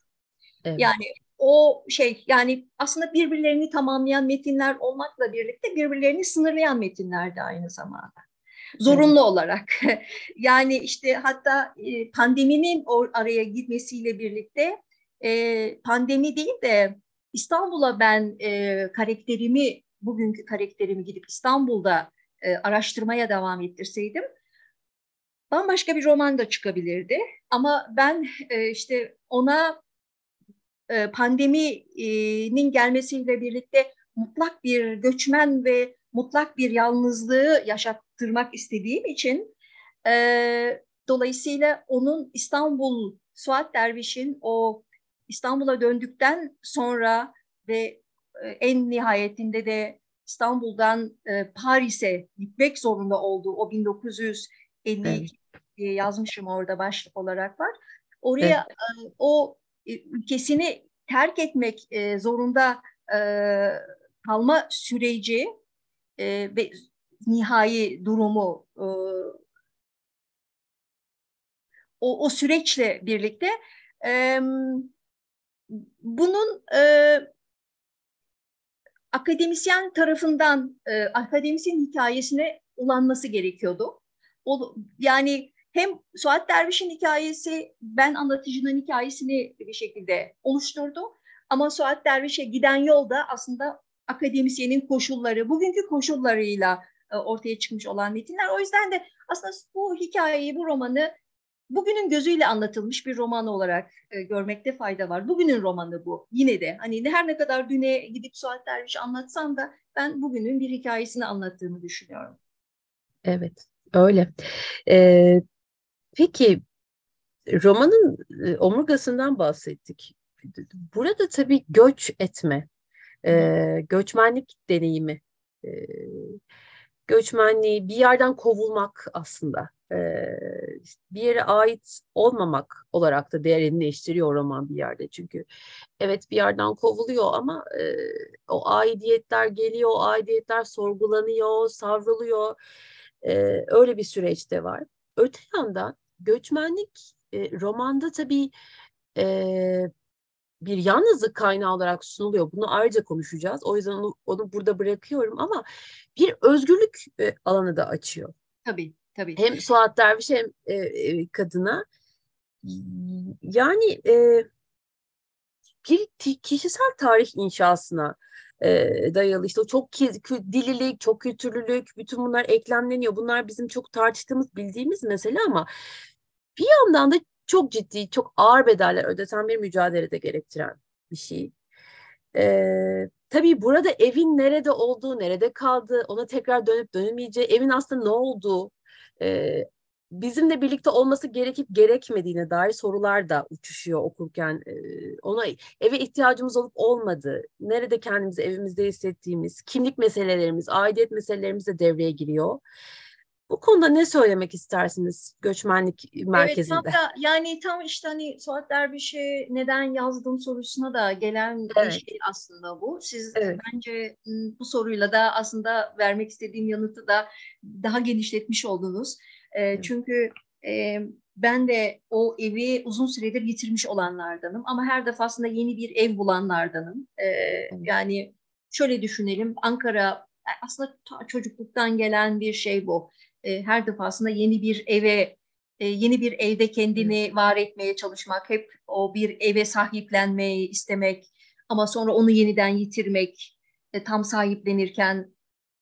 Evet. Yani o şey yani aslında birbirlerini tamamlayan metinler olmakla birlikte birbirlerini sınırlayan metinler de aynı zamanda. Zorunlu olarak. yani işte hatta e, pandeminin araya girmesiyle birlikte e, pandemi değil de İstanbul'a ben e, karakterimi, bugünkü karakterimi gidip İstanbul'da araştırmaya devam ettirseydim bambaşka bir roman da çıkabilirdi. Ama ben işte ona pandeminin gelmesiyle birlikte mutlak bir göçmen ve mutlak bir yalnızlığı yaşattırmak istediğim için e, dolayısıyla onun İstanbul Suat Derviş'in o İstanbul'a döndükten sonra ve e, en nihayetinde de İstanbul'dan e, Paris'e gitmek zorunda olduğu o 1952 evet. diye yazmışım orada başlık olarak var. Oraya evet. e, o ülkesini terk etmek e, zorunda e, kalma süreci e, ve nihai durumu e, o, o süreçle birlikte e, bunun e, akademisyen tarafından e, akademisyen hikayesine ulanması gerekiyordu. O, yani hem Suat Derviş'in hikayesi ben anlatıcının hikayesini bir şekilde oluşturdu. Ama Suat Derviş'e giden yolda aslında akademisyenin koşulları, bugünkü koşullarıyla e, ortaya çıkmış olan metinler. O yüzden de aslında bu hikayeyi, bu romanı bugünün gözüyle anlatılmış bir roman olarak e, görmekte fayda var. Bugünün romanı bu. Yine de hani her ne kadar düne gidip Suat Derviş anlatsam da ben bugünün bir hikayesini anlattığımı düşünüyorum. Evet, öyle. Ee, peki romanın e, omurgasından bahsettik. Burada tabii göç etme, e, göçmenlik deneyimi, e, göçmenliği bir yerden kovulmak aslında bir yere ait olmamak olarak da değerleniştiriyor roman bir yerde. Çünkü evet bir yerden kovuluyor ama e, o aidiyetler geliyor, o aidiyetler sorgulanıyor, savruluyor. E, öyle bir süreçte var. Öte yandan göçmenlik e, romanda tabii e, bir yalnızlık kaynağı olarak sunuluyor. Bunu ayrıca konuşacağız. O yüzden onu, onu burada bırakıyorum ama bir özgürlük e, alanı da açıyor. Tabii. Tabii. Hem Suat Derviş hem e, e, kadına. Yani e, bir kişisel tarih inşasına e, dayalı işte o çok dililik, çok kültürlülük, bütün bunlar eklemleniyor. Bunlar bizim çok tartıştığımız, bildiğimiz mesele ama bir yandan da çok ciddi, çok ağır bedeller ödeten bir mücadele de gerektiren bir şey. Ee, tabii burada evin nerede olduğu, nerede kaldığı, ona tekrar dönüp dönmeyeceği, evin aslında ne olduğu, e, bizimle birlikte olması gerekip gerekmediğine dair sorular da uçuşuyor okurken. E, ona eve ihtiyacımız olup olmadığı, nerede kendimizi evimizde hissettiğimiz, kimlik meselelerimiz, aidiyet meselelerimiz de devreye giriyor. Bu konuda ne söylemek istersiniz göçmenlik merkezinde? Evet tam da yani tam işte hani Suat Derviş'e neden yazdım sorusuna da gelen evet. bir şey aslında bu. Siz evet. bence bu soruyla da aslında vermek istediğim yanıtı da daha genişletmiş oldunuz. Evet. Çünkü e, ben de o evi uzun süredir yitirmiş olanlardanım ama her defasında yeni bir ev bulanlardanım. E, evet. Yani şöyle düşünelim Ankara aslında çocukluktan gelen bir şey bu e, her defasında yeni bir eve e, yeni bir evde kendini var etmeye çalışmak, hep o bir eve sahiplenmeyi istemek ama sonra onu yeniden yitirmek, e, tam sahiplenirken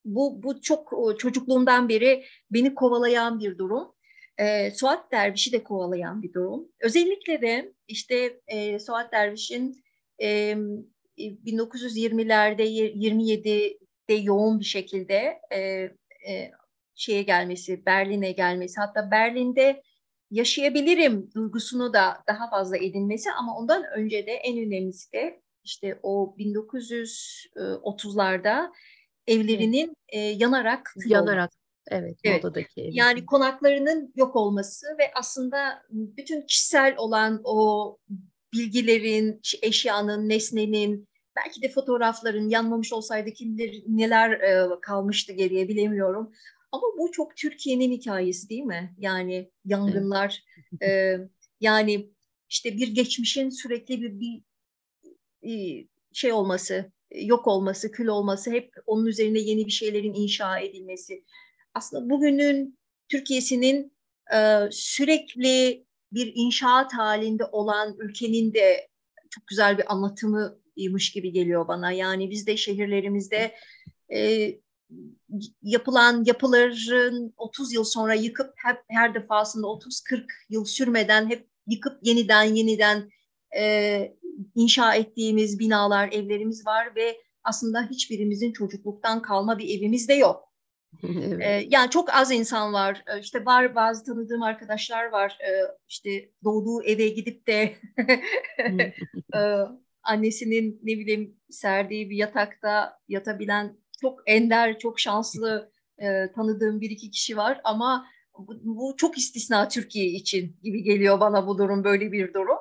bu bu çok çocukluğumdan beri beni kovalayan bir durum. E, Suat Derviş'i de kovalayan bir durum. Özellikle de işte e, Suat Derviş'in e, 1920'lerde 27'de yoğun bir şekilde e, e, şeye gelmesi, Berlin'e gelmesi, hatta Berlin'de yaşayabilirim duygusunu da daha fazla edinmesi ama ondan önce de en önemlisi de işte o 1930'larda evlerinin e, yanarak yanarak evet, evet. modadaki evi. Yani konaklarının yok olması ve aslında bütün kişisel olan o bilgilerin, eşyanın, nesnenin, belki de fotoğrafların yanmamış olsaydı kim neler e, kalmıştı geriye bilemiyorum. Ama bu çok Türkiye'nin hikayesi değil mi? Yani yangınlar, e, yani işte bir geçmişin sürekli bir, bir, şey olması, yok olması, kül olması, hep onun üzerine yeni bir şeylerin inşa edilmesi. Aslında bugünün Türkiye'sinin e, sürekli bir inşaat halinde olan ülkenin de çok güzel bir anlatımıymış gibi geliyor bana. Yani biz de şehirlerimizde e, yapılan yapıların 30 yıl sonra yıkıp hep her defasında 30-40 yıl sürmeden hep yıkıp yeniden yeniden e, inşa ettiğimiz binalar, evlerimiz var ve aslında hiçbirimizin çocukluktan kalma bir evimiz de yok. evet. Ee, yani çok az insan var. Ee, işte var bazı tanıdığım arkadaşlar var. Ee, işte doğduğu eve gidip de e, annesinin ne bileyim serdiği bir yatakta yatabilen çok ender, çok şanslı e, tanıdığım bir iki kişi var ama bu, bu çok istisna Türkiye için gibi geliyor bana bu durum böyle bir durum.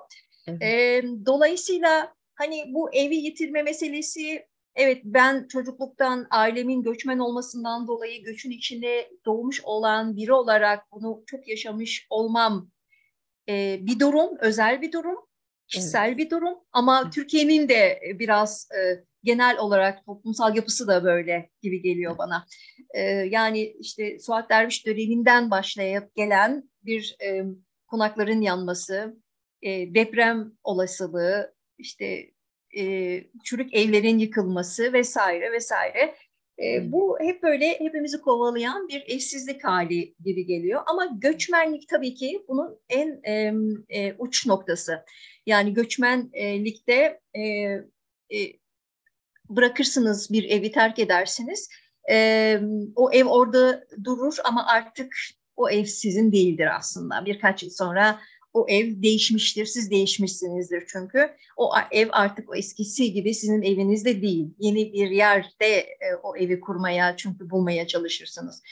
Evet. E, dolayısıyla hani bu evi yitirme meselesi evet ben çocukluktan ailemin göçmen olmasından dolayı göçün içinde doğmuş olan biri olarak bunu çok yaşamış olmam e, bir durum, özel bir durum, kişisel evet. bir durum ama Türkiye'nin de biraz e, genel olarak toplumsal yapısı da böyle gibi geliyor bana. E, yani işte Suat Derviş döneminden başlayıp gelen bir e, konakların yanması, e, deprem olasılığı, işte e, çürük evlerin yıkılması vesaire vesaire. E, bu hep böyle hepimizi kovalayan bir evsizlik hali gibi geliyor. Ama göçmenlik tabii ki bunun en e, e, uç noktası. Yani göçmenlikte e, e, bırakırsınız bir evi terk edersiniz. E, o ev orada durur ama artık o ev sizin değildir aslında. Birkaç yıl sonra o ev değişmiştir, siz değişmişsinizdir çünkü. O ev artık o eskisi gibi sizin evinizde değil. Yeni bir yerde e, o evi kurmaya çünkü bulmaya çalışırsınız.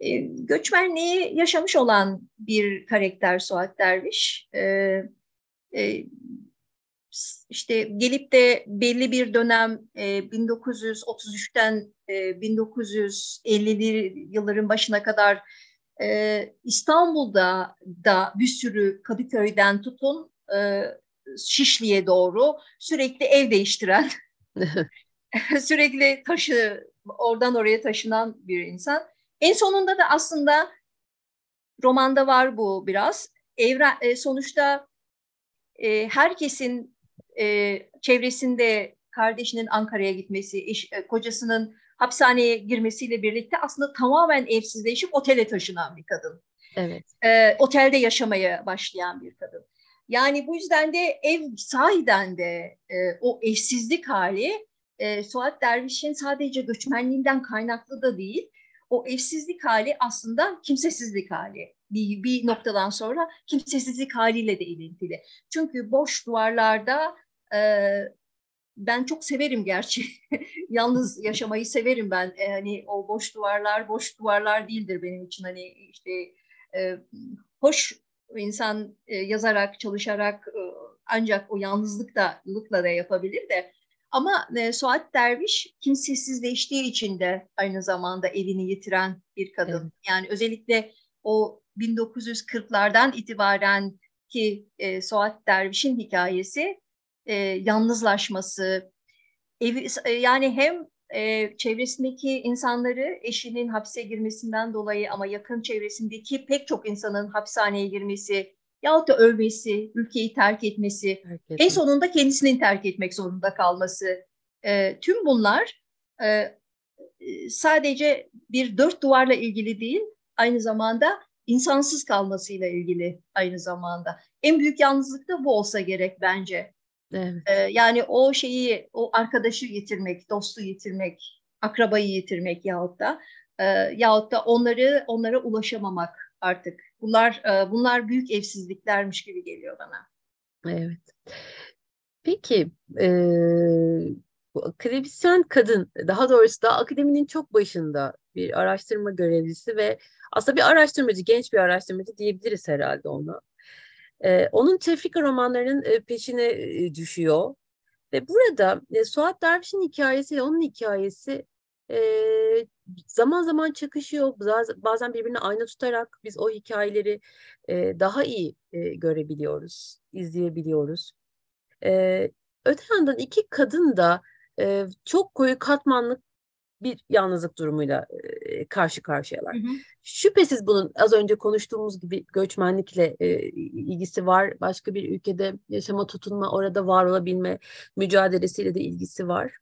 E, göçmenliği yaşamış olan bir karakter Suat Derviş. E, e, işte gelip de belli bir dönem e, 1933'ten e, 1950'li yılların başına kadar e, İstanbul'da da bir sürü Kadıköy'den tutun e, Şişli'ye doğru sürekli ev değiştiren, sürekli taşı oradan oraya taşınan bir insan. En sonunda da aslında romanda var bu biraz. Evren, e, sonuçta e, herkesin e, çevresinde kardeşinin Ankara'ya gitmesi, eş, e, kocasının hapishaneye girmesiyle birlikte aslında tamamen evsizleşip otele taşınan bir kadın. Evet. E, otelde yaşamaya başlayan bir kadın. Yani bu yüzden de ev sahiden de e, o eşsizlik hali e, Suat Derviş'in sadece göçmenliğinden kaynaklı da değil. O evsizlik hali aslında kimsesizlik hali. Bir, bir noktadan sonra kimsesizlik haliyle de ilintili. Çünkü boş duvarlarda e, ben çok severim gerçi. Yalnız yaşamayı severim ben. E, hani o boş duvarlar boş duvarlar değildir benim için. Hani işte e, hoş insan e, yazarak, çalışarak e, ancak o yalnızlıkla da yapabilir de ama e, Suat Derviş kimsesizleştiği için de aynı zamanda evini yitiren bir kadın. Evet. Yani özellikle o 1940'lardan itibaren ki e, Suat Derviş'in hikayesi e, yalnızlaşması, evi, e, yani hem e, çevresindeki insanları eşinin hapse girmesinden dolayı ama yakın çevresindeki pek çok insanın hapishaneye girmesi yahut da ölmesi, ülkeyi terk etmesi, terk en sonunda kendisinin terk etmek zorunda kalması. E, tüm bunlar e, sadece bir dört duvarla ilgili değil, aynı zamanda insansız kalmasıyla ilgili aynı zamanda. En büyük yalnızlık da bu olsa gerek bence. Evet. Yani o şeyi, o arkadaşı yitirmek, dostu yitirmek, akrabayı yitirmek yahut da e, yahut da onları onlara ulaşamamak artık. Bunlar e, bunlar büyük evsizliklermiş gibi geliyor bana. Evet. Peki e, bu akademisyen kadın, daha doğrusu da akademinin çok başında bir araştırma görevlisi ve aslında bir araştırmacı, genç bir araştırmacı diyebiliriz herhalde ona. E, onun tefrika romanlarının e, peşine e, düşüyor. Ve burada e, Suat Derviş'in hikayesiyle onun hikayesi e, zaman zaman çakışıyor. Bazen birbirine ayna tutarak biz o hikayeleri e, daha iyi e, görebiliyoruz, izleyebiliyoruz. E, öte yandan iki kadın da e, çok koyu katmanlı bir yalnızlık durumuyla e, karşı karşıyalar. Hı hı. Şüphesiz bunun az önce konuştuğumuz gibi göçmenlikle e, ilgisi var. Başka bir ülkede yaşama tutunma, orada var olabilme mücadelesiyle de ilgisi var.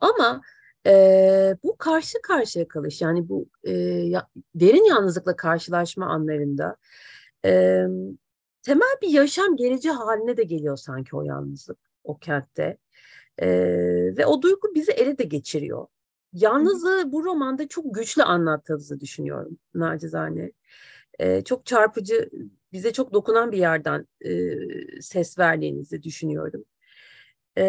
Ama e, bu karşı karşıya kalış yani bu e, ya, derin yalnızlıkla karşılaşma anlarında e, temel bir yaşam geleceği haline de geliyor sanki o yalnızlık o kentte. E, ve o duygu bizi ele de geçiriyor. Yalnızlığı bu romanda çok güçlü anlattığınızı düşünüyorum nacizane. E, çok çarpıcı, bize çok dokunan bir yerden e, ses verdiğinizi düşünüyorum. E,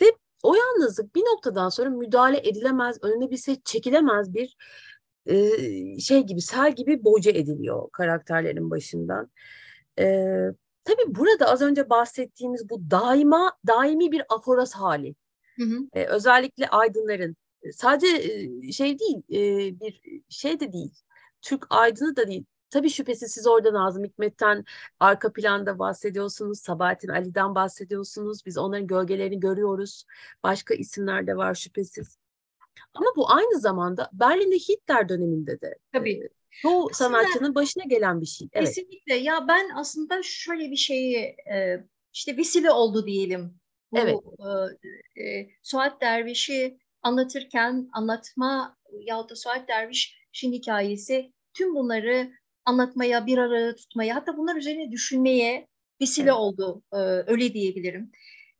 ve o yalnızlık bir noktadan sonra müdahale edilemez, önüne bir ses çekilemez bir e, şey gibi, sel gibi boca ediliyor karakterlerin başından. E, tabii burada az önce bahsettiğimiz bu daima daimi bir aforoz hali. Hı hı. E, özellikle aydınların sadece şey değil, bir şey de değil. Türk aydını da değil. Tabii şüphesiz siz orada Nazım Hikmet'ten arka planda bahsediyorsunuz. Sabahattin Ali'den bahsediyorsunuz. Biz onların gölgelerini görüyoruz. Başka isimler de var şüphesiz. Ama bu aynı zamanda Berlin'de Hitler döneminde de Tabii. çoğu aslında, sanatçının başına gelen bir şey. Evet. Kesinlikle. Ya ben aslında şöyle bir şeyi işte vesile oldu diyelim. Bu, evet. E, Suat Derviş'i anlatırken anlatma yahut da Suat Derviş'in hikayesi tüm bunları anlatmaya, bir araya tutmaya hatta bunlar üzerine düşünmeye vesile evet. oldu. Ee, öyle diyebilirim.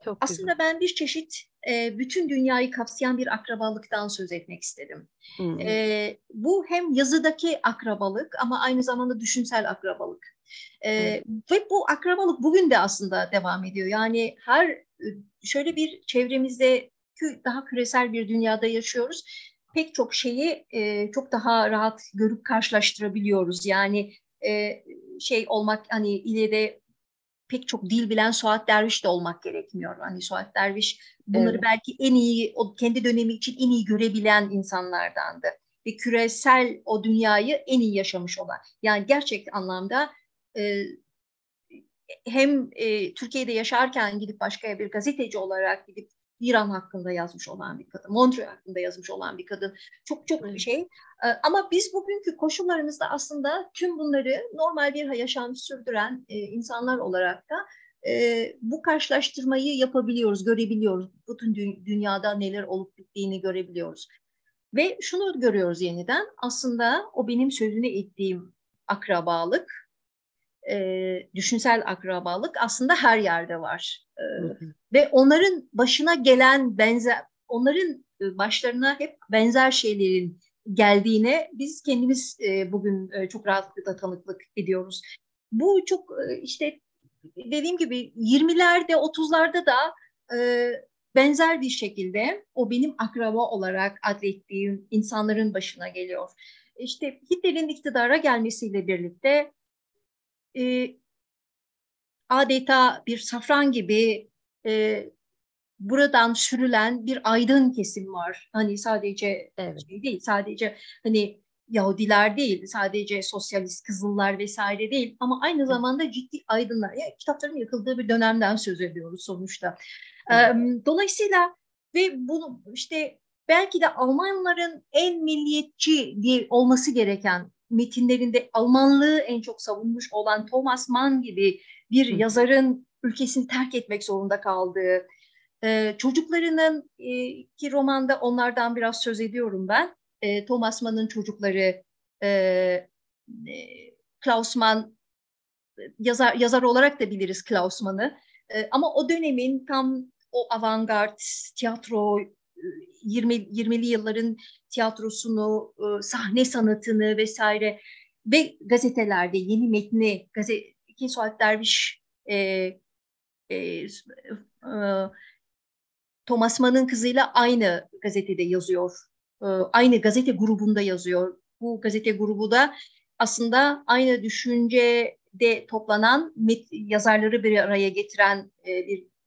Çok Aslında güzel. ben bir çeşit e, bütün dünyayı kapsayan bir akrabalıktan söz etmek istedim. Hmm. E, bu hem yazıdaki akrabalık ama aynı zamanda düşünsel akrabalık. E, hmm. Ve bu akrabalık bugün de aslında devam ediyor. Yani her şöyle bir çevremizde daha küresel bir dünyada yaşıyoruz. Pek çok şeyi e, çok daha rahat görüp karşılaştırabiliyoruz. Yani e, şey olmak hani ileride pek çok dil bilen Suat Derviş de olmak gerekmiyor. Hani Suat Derviş bunları evet. belki en iyi, o kendi dönemi için en iyi görebilen insanlardandı. Ve küresel o dünyayı en iyi yaşamış olan. Yani gerçek anlamda e, hem e, Türkiye'de yaşarken gidip başka bir gazeteci olarak gidip İran hakkında yazmış olan bir kadın, Montreux hakkında yazmış olan bir kadın. Çok çok bir şey. Ee, ama biz bugünkü koşullarımızda aslında tüm bunları normal bir yaşam sürdüren e, insanlar olarak da e, bu karşılaştırmayı yapabiliyoruz, görebiliyoruz. Bütün dünyada neler olup bittiğini görebiliyoruz. Ve şunu görüyoruz yeniden, aslında o benim sözünü ettiğim akrabalık, e, düşünsel akrabalık aslında her yerde var. E, Ve onların başına gelen benzer, onların başlarına hep benzer şeylerin geldiğine biz kendimiz e, bugün e, çok rahatlıkla tanıklık ediyoruz. Bu çok e, işte dediğim gibi 20'lerde 30'larda da e, benzer bir şekilde o benim akraba olarak adlettiğim insanların başına geliyor. İşte Hitler'in iktidara gelmesiyle birlikte e, adeta bir safran gibi e, buradan sürülen bir aydın kesim var. Hani sadece evet. şey değil, sadece hani Yahudiler değil, sadece sosyalist kızıllar vesaire değil ama aynı zamanda ciddi aydınlar. Yani kitapların yakıldığı bir dönemden söz ediyoruz sonuçta. Evet. Dolayısıyla ve bunu işte belki de Almanların en milliyetçi diye olması gereken metinlerinde Almanlığı en çok savunmuş olan Thomas Mann gibi bir Hı. yazarın ülkesini terk etmek zorunda kaldığı, e, çocuklarının e, ki romanda onlardan biraz söz ediyorum ben. E, Thomas Mann'ın çocukları e, e, Klaus Mann yazar, yazar olarak da biliriz Klaus Mann'ı. Ama o dönemin tam o avantgard tiyatro 20 20'li yılların tiyatrosunu, sahne sanatını vesaire ve gazetelerde yeni metni gazete iki Suat Derviş e, e, e, Thomas Mann'ın kızıyla aynı gazetede yazıyor. E, aynı gazete grubunda yazıyor. Bu gazete grubu da aslında aynı düşüncede toplanan yazarları bir araya getiren e,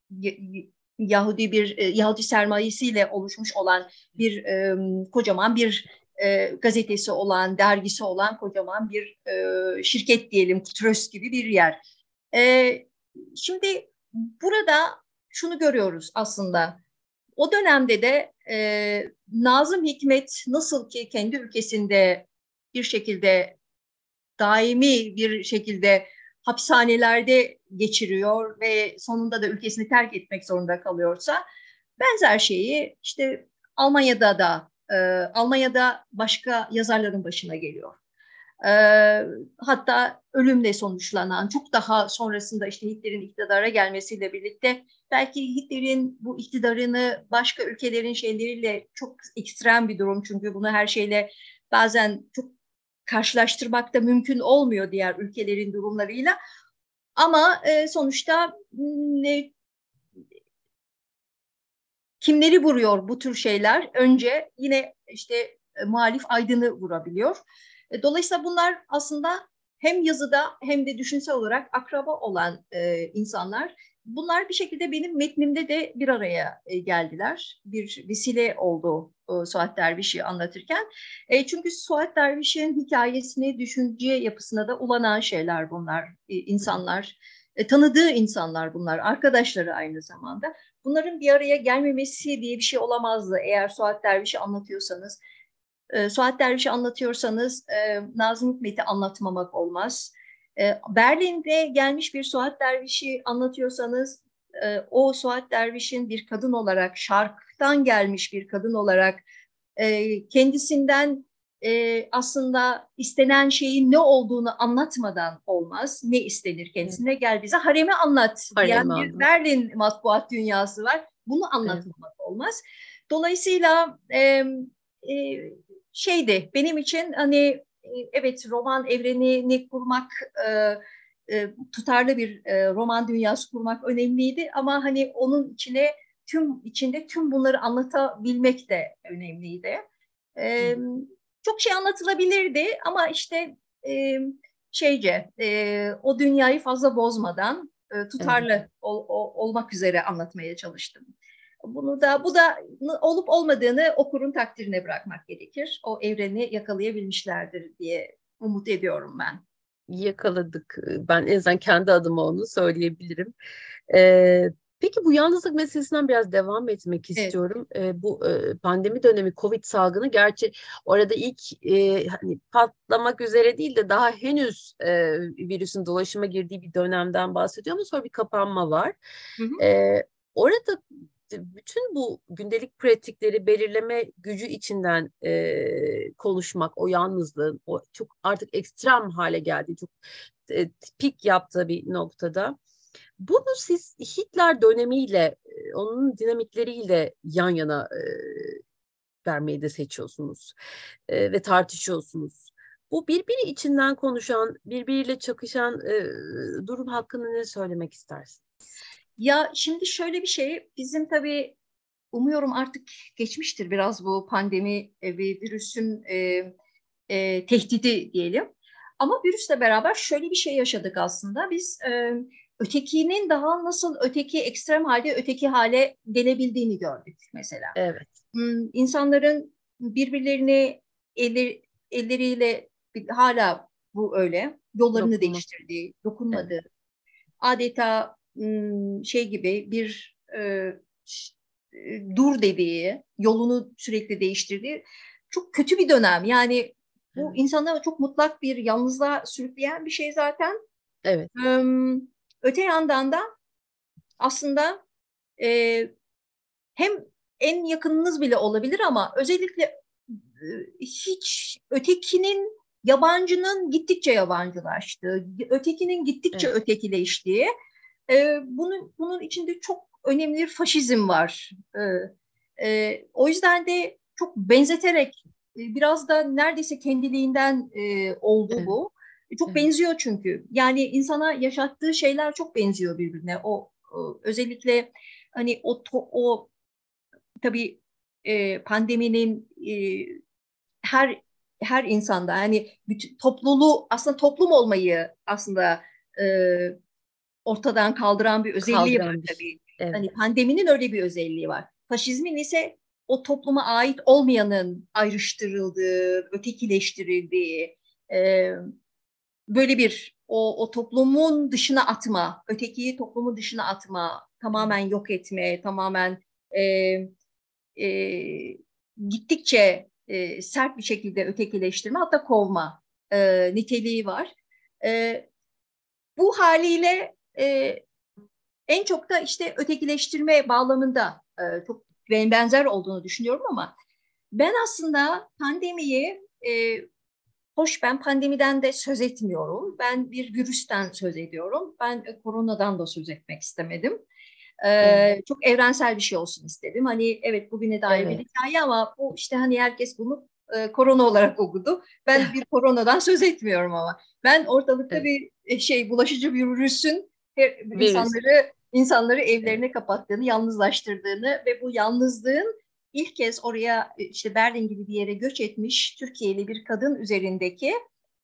bir Yahudi bir e, Yahudi sermayesiyle oluşmuş olan bir e, kocaman bir e, gazetesi olan, dergisi olan kocaman bir e, şirket diyelim, tröst gibi bir yer. E, şimdi burada şunu görüyoruz aslında. O dönemde de e, Nazım Hikmet nasıl ki kendi ülkesinde bir şekilde daimi bir şekilde hapishanelerde geçiriyor ve sonunda da ülkesini terk etmek zorunda kalıyorsa benzer şeyi işte Almanya'da da e, Almanya'da başka yazarların başına geliyor. E, hatta ölümle sonuçlanan, çok daha sonrasında işte Hitler'in iktidara gelmesiyle birlikte belki Hitler'in bu iktidarını başka ülkelerin şeyleriyle çok ekstrem bir durum çünkü bunu her şeyle bazen çok karşılaştırmak da mümkün olmuyor diğer ülkelerin durumlarıyla. Ama e, sonuçta ne, kimleri vuruyor bu tür şeyler? Önce yine işte e, muhalif aydını vurabiliyor. E, dolayısıyla bunlar aslında hem yazıda hem de düşünsel olarak akraba olan e, insanlar. Bunlar bir şekilde benim metnimde de bir araya e, geldiler. Bir vesile oldu e, Suat Derviş'i anlatırken. E, çünkü Suat Derviş'in hikayesini, düşünce yapısına da ulanan şeyler bunlar. E, insanlar, e, tanıdığı insanlar bunlar, arkadaşları aynı zamanda. Bunların bir araya gelmemesi diye bir şey olamazdı eğer Suat Derviş'i anlatıyorsanız. E, Suat Derviş'i anlatıyorsanız e, Nazım Hikmet'i anlatmamak olmaz. E, Berlin'de gelmiş bir Suat Derviş'i anlatıyorsanız e, o Suat Derviş'in bir kadın olarak, şarktan gelmiş bir kadın olarak e, kendisinden e, aslında istenen şeyin ne olduğunu anlatmadan olmaz. Ne istenir kendisine? Evet. Gel bize haremi anlat diyen bir Berlin matbuat dünyası var. Bunu anlatmamak evet. olmaz. Dolayısıyla e, e, şeydi benim için hani e, evet roman evrenini kurmak e, e, tutarlı bir e, roman dünyası kurmak önemliydi ama hani onun içine tüm içinde tüm bunları anlatabilmek de önemliydi. E, çok şey anlatılabilirdi ama işte e, şeyce e, o dünyayı fazla bozmadan e, tutarlı evet. ol, ol, olmak üzere anlatmaya çalıştım. Bunu da bu da olup olmadığını okurun takdirine bırakmak gerekir. O evreni yakalayabilmişlerdir diye umut ediyorum ben. Yakaladık. Ben en azından kendi adıma onu söyleyebilirim. Ee, Peki bu yalnızlık meselesinden biraz devam etmek istiyorum. Evet. E, bu e, pandemi dönemi Covid salgını gerçi orada ilk e, hani patlamak üzere değil de daha henüz e, virüsün dolaşıma girdiği bir dönemden bahsediyor ama sonra bir kapanma var. Hı hı. E, orada bütün bu gündelik pratikleri belirleme gücü içinden e, konuşmak, o yalnızlığın, o çok artık ekstrem hale geldiği, çok e, pik yaptığı bir noktada bunu siz Hitler dönemiyle, onun dinamikleriyle yan yana e, vermeyi de seçiyorsunuz e, ve tartışıyorsunuz. Bu birbiri içinden konuşan, birbiriyle çakışan e, durum hakkında ne söylemek istersin? Ya şimdi şöyle bir şey, bizim tabii umuyorum artık geçmiştir biraz bu pandemi ve virüsün e, e, tehdidi diyelim. Ama virüsle beraber şöyle bir şey yaşadık aslında. Biz e, ötekinin daha nasıl öteki ekstrem halde öteki hale gelebildiğini gördük mesela. Evet. Hmm, insanların birbirlerini eller, elleriyle hala bu öyle yollarını Dokunma. değiştirdiği, dokunmadığı. Evet. Adeta şey gibi bir e, dur dediği, yolunu sürekli değiştirdiği çok kötü bir dönem. Yani bu evet. insanları çok mutlak bir yalnızlığa sürükleyen bir şey zaten. Evet. Um, Öte yandan da aslında e, hem en yakınınız bile olabilir ama özellikle e, hiç ötekinin yabancının gittikçe yabancılaştığı, ötekinin gittikçe evet. ötekileştiği, e, bunun bunun içinde çok önemli bir faşizm var. E, e, o yüzden de çok benzeterek e, biraz da neredeyse kendiliğinden e, oldu evet. bu. Çok evet. benziyor çünkü. Yani insana yaşattığı şeyler çok benziyor birbirine. O, o özellikle hani o to, o tabii e, pandeminin e, her her insanda yani bütün topluluğu aslında toplum olmayı aslında e, ortadan kaldıran bir özelliği kaldıran var tabii. Şey. Evet. Hani pandeminin öyle bir özelliği var. Faşizmin ise o topluma ait olmayanın ayrıştırıldığı, ötekileştirildiği, e, böyle bir o, o toplumun dışına atma, ötekiyi toplumun dışına atma, tamamen yok etme, tamamen e, e, gittikçe e, sert bir şekilde ötekileştirme hatta kovma e, niteliği var. E, bu haliyle e, en çok da işte ötekileştirme bağlamında e, çok benzer olduğunu düşünüyorum ama ben aslında pandemiyi e, hoş ben pandemiden de söz etmiyorum. Ben bir virüsten söz ediyorum. Ben e, koronadan da söz etmek istemedim. Ee, çok evrensel bir şey olsun istedim. Hani evet bugüne dair evet. bir hikaye ama bu işte hani herkes bunu e, korona olarak okudu. Ben bir koronadan söz etmiyorum ama. Ben ortalıkta evet. bir e, şey bulaşıcı bir virüsün her, insanları insanları evlerine kapattığını, yalnızlaştırdığını ve bu yalnızlığın ilk kez oraya işte Berlin gibi bir yere göç etmiş Türkiye'li bir kadın üzerindeki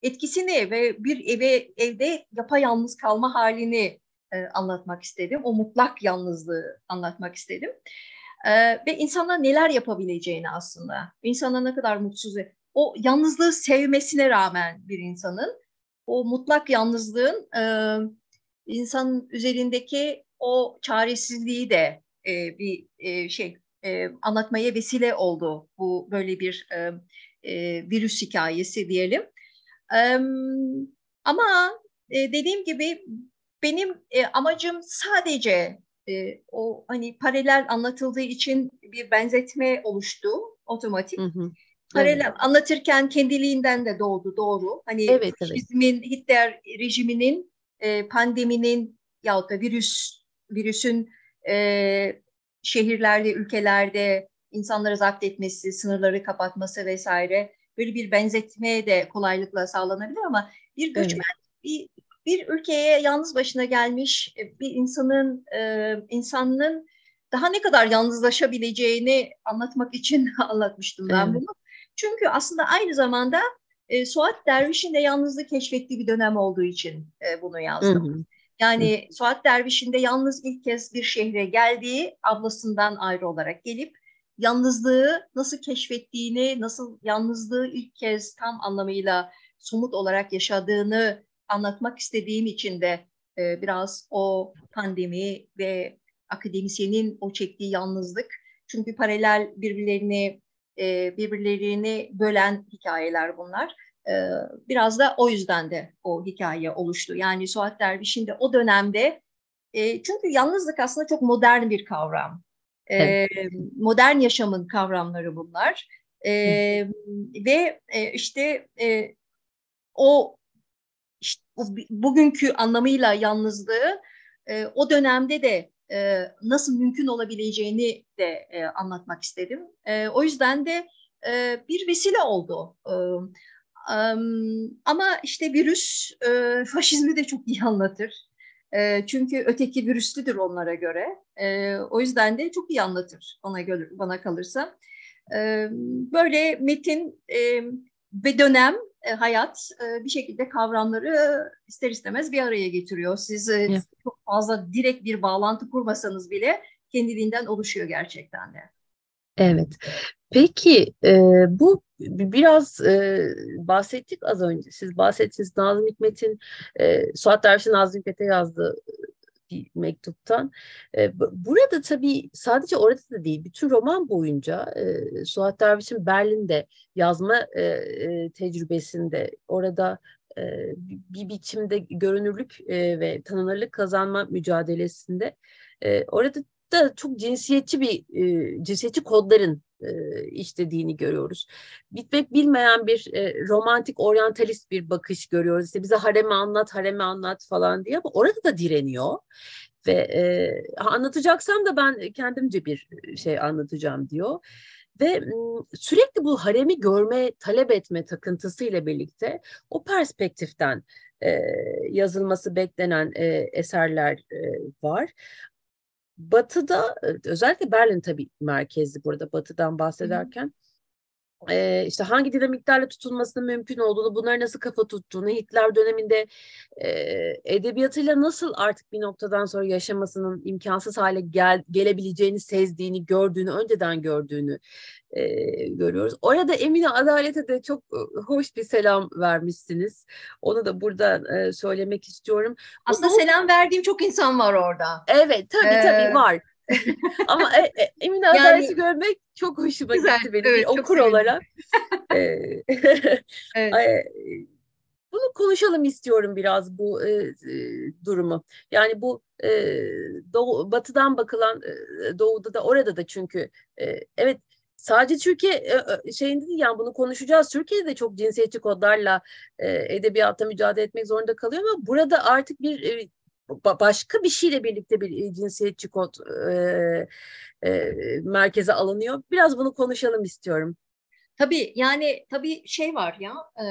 etkisini ve bir eve evde yapayalnız kalma halini e, anlatmak istedim. O mutlak yalnızlığı anlatmak istedim. E, ve insana neler yapabileceğini aslında, insana ne kadar mutsuz, o yalnızlığı sevmesine rağmen bir insanın o mutlak yalnızlığın e, insanın üzerindeki o çaresizliği de e, bir e, şey e, anlatmaya vesile oldu bu böyle bir e, e, virüs hikayesi diyelim. E, ama e, dediğim gibi benim e, amacım sadece e, o hani paralel anlatıldığı için bir benzetme oluştu otomatik. Hı hı. Paralel evet. anlatırken kendiliğinden de doğdu doğru. Hani evet, faşizmin, evet. Hitler rejiminin, e, pandeminin yahut da virüs virüsün e, şehirlerde, ülkelerde insanları zapt etmesi, sınırları kapatması vesaire böyle bir benzetmeye de kolaylıkla sağlanabilir ama bir göçmen evet. bir, bir ülkeye yalnız başına gelmiş e, bir insanın e, insanın daha ne kadar yalnızlaşabileceğini anlatmak için anlatmıştım ben evet. bunu. Çünkü aslında aynı zamanda e, Suat Derviş'in de yalnızlığı keşfettiği bir dönem olduğu için e, bunu yazdım. Hı hı. Yani Suat Derviş'in de yalnız ilk kez bir şehre geldiği, ablasından ayrı olarak gelip yalnızlığı nasıl keşfettiğini, nasıl yalnızlığı ilk kez tam anlamıyla somut olarak yaşadığını anlatmak istediğim için de e, biraz o pandemi ve akademisyenin o çektiği yalnızlık çünkü paralel birbirlerini e, birbirlerini bölen hikayeler bunlar. E, biraz da o yüzden de o hikaye oluştu. Yani Suat Derviş'in de o dönemde e, çünkü yalnızlık aslında çok modern bir kavram. E, evet. Modern yaşamın kavramları bunlar. E, ve e, işte e, o işte, bugünkü anlamıyla yalnızlığı e, o dönemde de e, nasıl mümkün olabileceğini de e, anlatmak istedim. E, o yüzden de bir vesile oldu. Ama işte virüs e, faşizmi de çok iyi anlatır. Çünkü öteki virüslüdür onlara göre. O yüzden de çok iyi anlatır ona göre, bana kalırsa. Böyle metin ve dönem, e, hayat e, bir şekilde kavramları ister istemez bir araya getiriyor. Siz evet. çok fazla direkt bir bağlantı kurmasanız bile kendiliğinden oluşuyor gerçekten de. Evet. Peki e, bu biraz e, bahsettik az önce. Siz bahsettiniz Nazım Hikmet'in e, Suat Derviş'in Nazım Hikmet'e yazdığı mektuptan. E, burada tabii sadece orada da değil, bütün roman boyunca e, Suat Derviş'in Berlin'de yazma e, tecrübesinde orada e, bir biçimde görünürlük e, ve tanınırlık kazanma mücadelesinde e, orada da çok cinsiyetçi bir e, cinsiyetçi kodların e, işlediğini görüyoruz. Bitmek bilmeyen bir e, romantik oryantalist bir bakış görüyoruz. İşte bize haremi anlat, haremi anlat falan diye ama orada da direniyor. Ve e, anlatacaksam da ben kendimce bir şey anlatacağım diyor. Ve sürekli bu haremi görme, talep etme takıntısıyla birlikte o perspektiften e, yazılması beklenen e, eserler e, var. Batı'da özellikle Berlin tabii merkezli burada Batı'dan bahsederken e, işte hangi dinamiklerle tutulmasının mümkün olduğunu, bunları nasıl kafa tuttuğunu, Hitler döneminde e, edebiyatıyla nasıl artık bir noktadan sonra yaşamasının imkansız hale gel, gelebileceğini sezdiğini, gördüğünü, önceden gördüğünü e, görüyoruz. Orada Emine Adalet'e de çok hoş bir selam vermişsiniz. Onu da burada e, söylemek istiyorum. Aslında Bunu... selam verdiğim çok insan var orada. Evet, tabii ee... tabii var. Ama e, e, Emine yani, Adalet'i görmek çok hoşuma güzel, gitti benim evet, okur olarak. evet. Bunu konuşalım istiyorum biraz bu e, durumu. Yani bu e, doğu, batıdan bakılan e, doğuda da orada da çünkü e, evet sadece Türkiye şeyinde değil yani bunu konuşacağız. Türkiye'de de çok cinsiyetçi kodlarla e, edebiyatta mücadele etmek zorunda kalıyor ama burada artık bir e, başka bir şeyle birlikte bir cinsiyetçi kod e, e, merkeze alınıyor. Biraz bunu konuşalım istiyorum. Tabii yani tabii şey var ya e,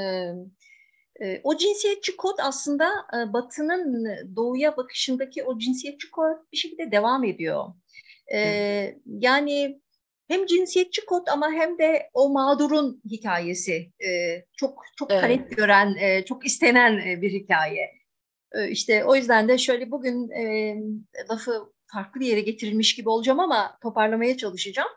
e, o cinsiyetçi kod aslında e, Batı'nın doğuya bakışındaki o cinsiyetçi kod bir şekilde devam ediyor. E, yani hem cinsiyetçi kod ama hem de o mağdurun hikayesi e, çok çok evet. talep gören, e, çok istenen e, bir hikaye. E, işte o yüzden de şöyle bugün e, lafı farklı bir yere getirilmiş gibi olacağım ama toparlamaya çalışacağım.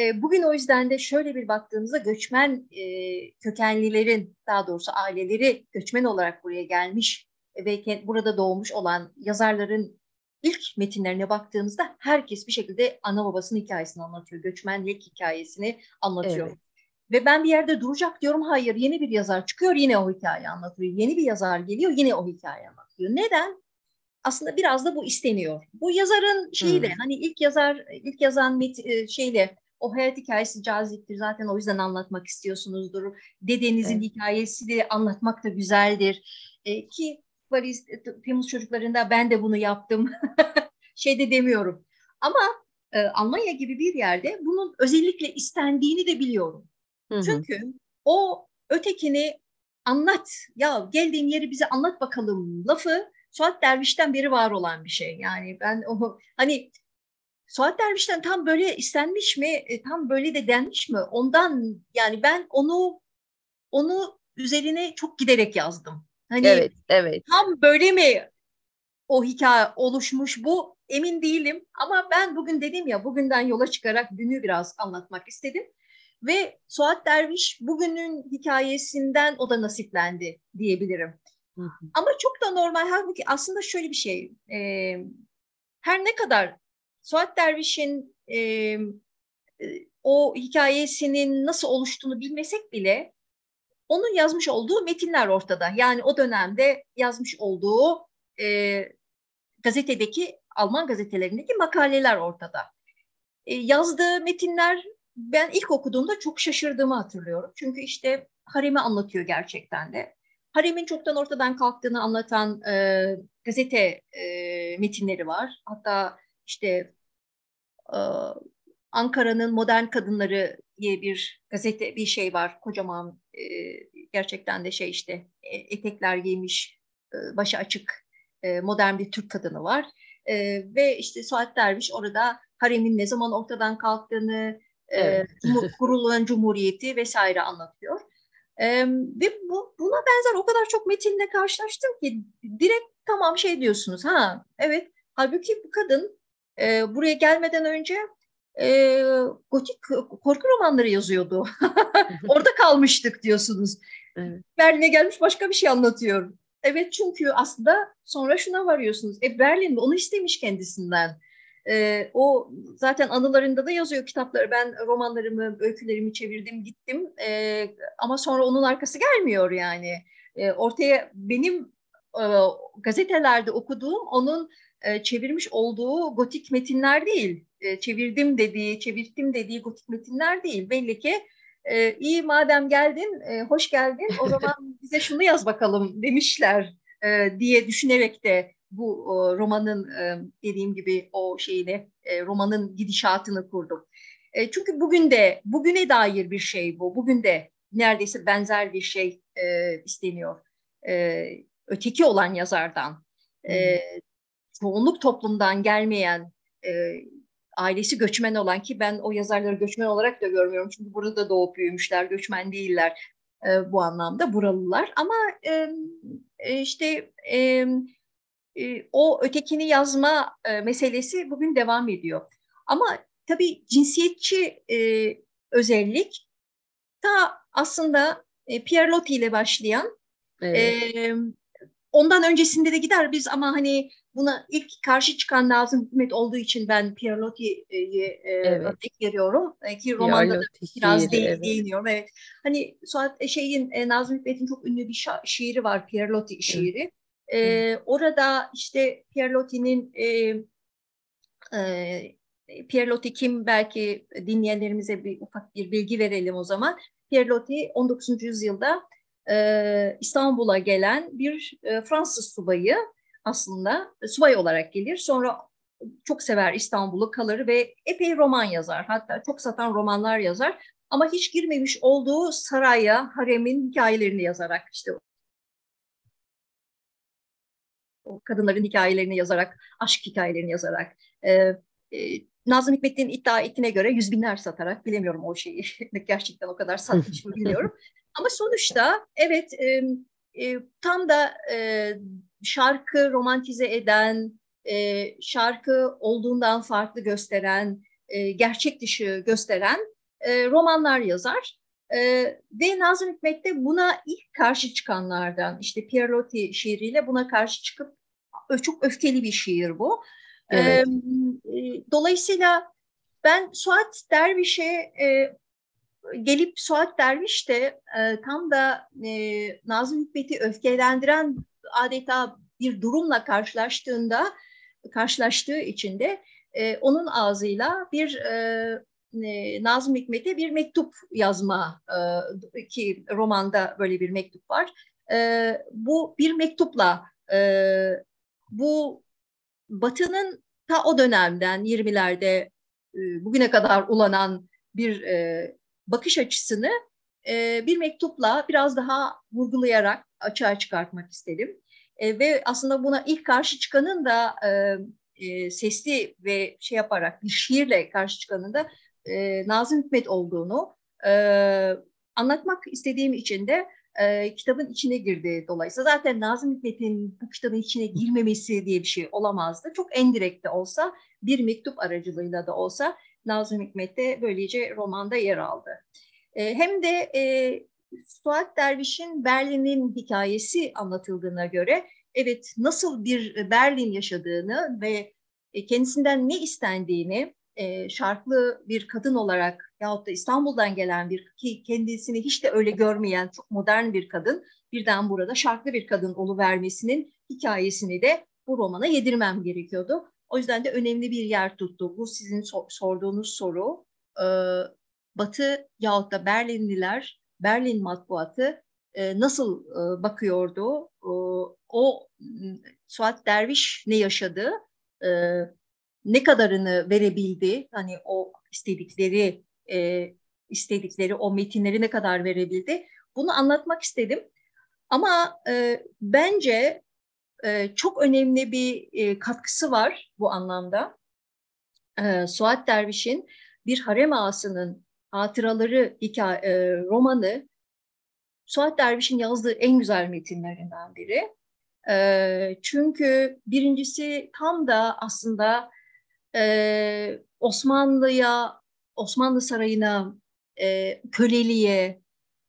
E, bugün o yüzden de şöyle bir baktığımızda göçmen e, kökenlilerin daha doğrusu aileleri göçmen olarak buraya gelmiş ve burada doğmuş olan yazarların ilk metinlerine baktığımızda herkes bir şekilde ana babasının hikayesini anlatıyor. Göçmenlik hikayesini anlatıyor. Evet. Ve ben bir yerde duracak diyorum. Hayır yeni bir yazar çıkıyor yine o hikayeyi anlatıyor. Yeni bir yazar geliyor yine o hikayeyi anlatıyor. Neden? Aslında biraz da bu isteniyor. Bu yazarın şeyi de hmm. hani ilk yazar ilk yazan met, e, şeyle o hayat hikayesi caziptir. Zaten o yüzden anlatmak istiyorsunuzdur. Dedenizin evet. hikayesi de anlatmak da güzeldir. E, ki Paris Temmuz çocuklarında ben de bunu yaptım. şey de demiyorum. Ama e, Almanya gibi bir yerde bunun özellikle istendiğini de biliyorum. Hı hı. Çünkü o ötekini anlat ya geldiğin yeri bize anlat bakalım lafı Suat Derviş'ten beri var olan bir şey. Yani ben o hani Suat Derviş'ten tam böyle istenmiş mi, e, tam böyle de denmiş mi? Ondan yani ben onu onu üzerine çok giderek yazdım. Hani evet, evet. Tam böyle mi o hikaye oluşmuş bu emin değilim ama ben bugün dedim ya bugünden yola çıkarak dünü biraz anlatmak istedim. Ve Suat Derviş bugünün hikayesinden o da nasiplendi diyebilirim. Hı hı. Ama çok da normal halbuki aslında şöyle bir şey. E, her ne kadar Suat Derviş'in e, e, o hikayesinin nasıl oluştuğunu bilmesek bile onun yazmış olduğu metinler ortada. Yani o dönemde yazmış olduğu e, gazetedeki Alman gazetelerindeki makaleler ortada. E, yazdığı metinler ben ilk okuduğumda çok şaşırdığımı hatırlıyorum. Çünkü işte haremi anlatıyor gerçekten de. Haremin çoktan ortadan kalktığını anlatan e, gazete e, metinleri var. Hatta işte e, Ankara'nın Modern Kadınları diye bir gazete bir şey var. Kocaman e, gerçekten de şey işte e, etekler giymiş, e, başı açık e, modern bir Türk kadını var. E, ve işte Suat Derviş orada haremin ne zaman ortadan kalktığını, evet. e, kurulan cumhuriyeti vesaire anlatıyor. E, ve bu, buna benzer o kadar çok metinle karşılaştım ki direkt tamam şey diyorsunuz ha evet halbuki bu kadın e, buraya gelmeden önce e, gotik korku romanları yazıyordu. Orada kalmıştık diyorsunuz. Evet. Berlin'e gelmiş başka bir şey anlatıyor. Evet çünkü aslında sonra şuna varıyorsunuz. E Berlin onu istemiş kendisinden. E, o zaten anılarında da yazıyor kitapları. Ben romanlarımı, öykülerimi çevirdim, gittim. E, ama sonra onun arkası gelmiyor yani. E, ortaya benim e, gazetelerde okuduğum onun e, çevirmiş olduğu gotik metinler değil. E, çevirdim dediği, çevirttim dediği gotik metinler değil. Belli ki e, iyi madem geldin, e, hoş geldin o zaman bize şunu yaz bakalım demişler e, diye düşünerek de bu o, romanın e, dediğim gibi o şeyini, e, romanın gidişatını kurdum. E, çünkü bugün de, bugüne dair bir şey bu. Bugün de neredeyse benzer bir şey e, isteniyor. E, öteki olan yazardan. E, çoğunluk toplumdan gelmeyen e, ailesi göçmen olan ki ben o yazarları göçmen olarak da görmüyorum çünkü burada doğup büyümüşler göçmen değiller e, bu anlamda buralılar ama e, e, işte e, e, o ötekini yazma e, meselesi bugün devam ediyor ama tabii cinsiyetçi e, özellik ta aslında e, Pierre Loti ile başlayan evet. e, ondan öncesinde de gider biz ama hani buna ilk karşı çıkan Nazım Hikmet olduğu için ben Pierre Loti'yi e, evet. örnek veriyorum. E, ki romanda da biraz değil, evet. değiniyorum. Evet. Hani Suat e, şeyin e, Nazım Hikmet'in çok ünlü bir şa- şiiri var. Pierre Loti şiiri. Evet. E, orada işte Pierre Loti'nin e, e, Pierre Loti kim belki dinleyenlerimize bir ufak bir bilgi verelim o zaman. Pierre Loti 19. yüzyılda e, İstanbul'a gelen bir e, Fransız subayı aslında subay olarak gelir. Sonra çok sever İstanbul'u kalır ve epey roman yazar. Hatta çok satan romanlar yazar. Ama hiç girmemiş olduğu saraya, haremin hikayelerini yazarak işte o kadınların hikayelerini yazarak, aşk hikayelerini yazarak, e, e, Nazım Hikmet'in iddia ettiğine göre yüz binler satarak, bilemiyorum o şeyi gerçekten o kadar satmış mı bilmiyorum. Ama sonuçta evet e, e, tam da e, şarkı romantize eden, e, şarkı olduğundan farklı gösteren, e, gerçek dışı gösteren e, romanlar yazar. E, ve Nazım Hikmet de buna ilk karşı çıkanlardan, işte Pierre Loti şiiriyle buna karşı çıkıp çok öfkeli bir şiir bu. Evet. E, dolayısıyla ben Suat Derviş'e e, gelip Suat Derviş de e, tam da e, Nazım Hikmet'i öfkelendiren adeta bir durumla karşılaştığında karşılaştığı için de e, onun ağzıyla bir e, e, Nazım Hikmet'e bir mektup yazma e, ki romanda böyle bir mektup var. E, bu bir mektupla e, bu Batı'nın ta o dönemden 20'lerde e, bugüne kadar ulanan bir e, bakış açısını e, bir mektupla biraz daha vurgulayarak açığa çıkartmak istedim. Ve aslında buna ilk karşı çıkanın da sesli ve şey yaparak bir şiirle karşı çıkanın da Nazım Hikmet olduğunu anlatmak istediğim için de e, kitabın içine girdi dolayısıyla. Zaten Nazım Hikmet'in bu kitabın içine girmemesi diye bir şey olamazdı. Çok endirekt de olsa bir mektup aracılığıyla da olsa Nazım Hikmet de böylece romanda yer aldı. E, hem de e, Suat Derviş'in Berlin'in hikayesi anlatıldığına göre evet nasıl bir Berlin yaşadığını ve e, kendisinden ne istendiğini e, şarklı bir kadın olarak yahut da İstanbul'dan gelen bir ki kendisini hiç de öyle görmeyen çok modern bir kadın birden burada şarklı bir kadın vermesinin hikayesini de bu romana yedirmem gerekiyordu. O yüzden de önemli bir yer tuttu. Bu sizin sorduğunuz soru. E, Batı yahut da Berlinliler, Berlin matbuatı e, nasıl e, bakıyordu? E, o Suat Derviş ne yaşadı? E, ne kadarını verebildi? Hani o istedikleri e, istedikleri o metinleri ne kadar verebildi? Bunu anlatmak istedim. Ama e, bence e, çok önemli bir e, katkısı var bu anlamda. E, Suat Derviş'in bir harem ağasının hatıraları hikaye, e, romanı Suat Derviş'in yazdığı en güzel metinlerinden biri. E, çünkü birincisi tam da aslında e, Osmanlı'ya, Osmanlı Sarayı'na, e, köleliğe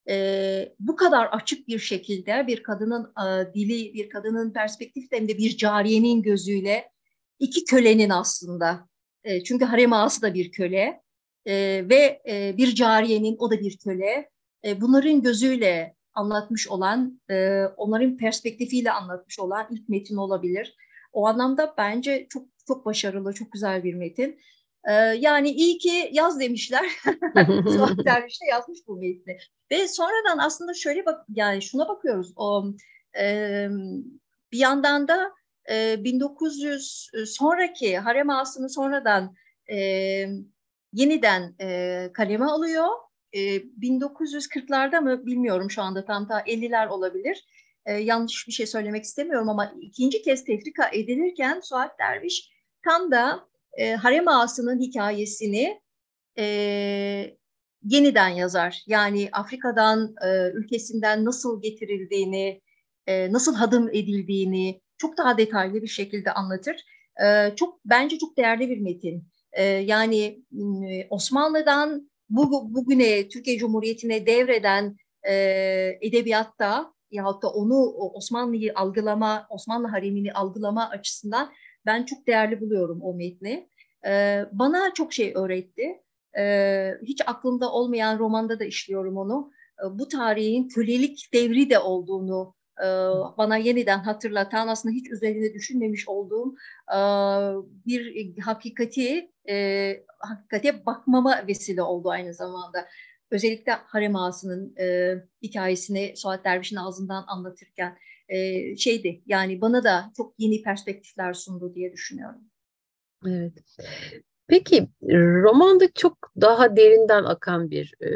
e, bu kadar açık bir şekilde bir kadının e, dili, bir kadının perspektifi hem de bir cariyenin gözüyle iki kölenin aslında. E, çünkü harem ağası da bir köle e, ve e, bir cariyenin o da bir köle. E, bunların gözüyle anlatmış olan, e, onların perspektifiyle anlatmış olan ilk metin olabilir. O anlamda bence çok çok başarılı, çok güzel bir metin. Ee, yani iyi ki yaz demişler. Suat Derviş de yazmış bu metni. Ve sonradan aslında şöyle bak, yani şuna bakıyoruz. O e, bir yandan da e, 1900 sonraki harem ağasını sonradan e, yeniden e, kaleme alıyor. E, 1940'larda mı bilmiyorum şu anda tam ta 50'ler olabilir. E, yanlış bir şey söylemek istemiyorum ama ikinci kez tefrika edilirken Suat Derviş tam da e, harem ağasının hikayesini e, yeniden yazar. Yani Afrika'dan, e, ülkesinden nasıl getirildiğini, e, nasıl hadım edildiğini çok daha detaylı bir şekilde anlatır. E, çok Bence çok değerli bir metin. E, yani Osmanlı'dan bu, bugüne, Türkiye Cumhuriyeti'ne devreden e, edebiyatta yahut da onu Osmanlı'yı algılama, Osmanlı haremini algılama açısından ben çok değerli buluyorum o metni. E, bana çok şey öğretti. E, hiç aklımda olmayan romanda da işliyorum onu. E, bu tarihin kölelik devri de olduğunu e, bana yeniden hatırlatan aslında hiç üzerine düşünmemiş olduğum e, bir hakikati e, hakikate bakmama vesile oldu aynı zamanda. Özellikle harem ağasının e, hikayesini Suat Derviş'in ağzından anlatırken e, şeydi yani bana da çok yeni perspektifler sundu diye düşünüyorum. Evet. Peki romanda çok daha derinden akan bir e,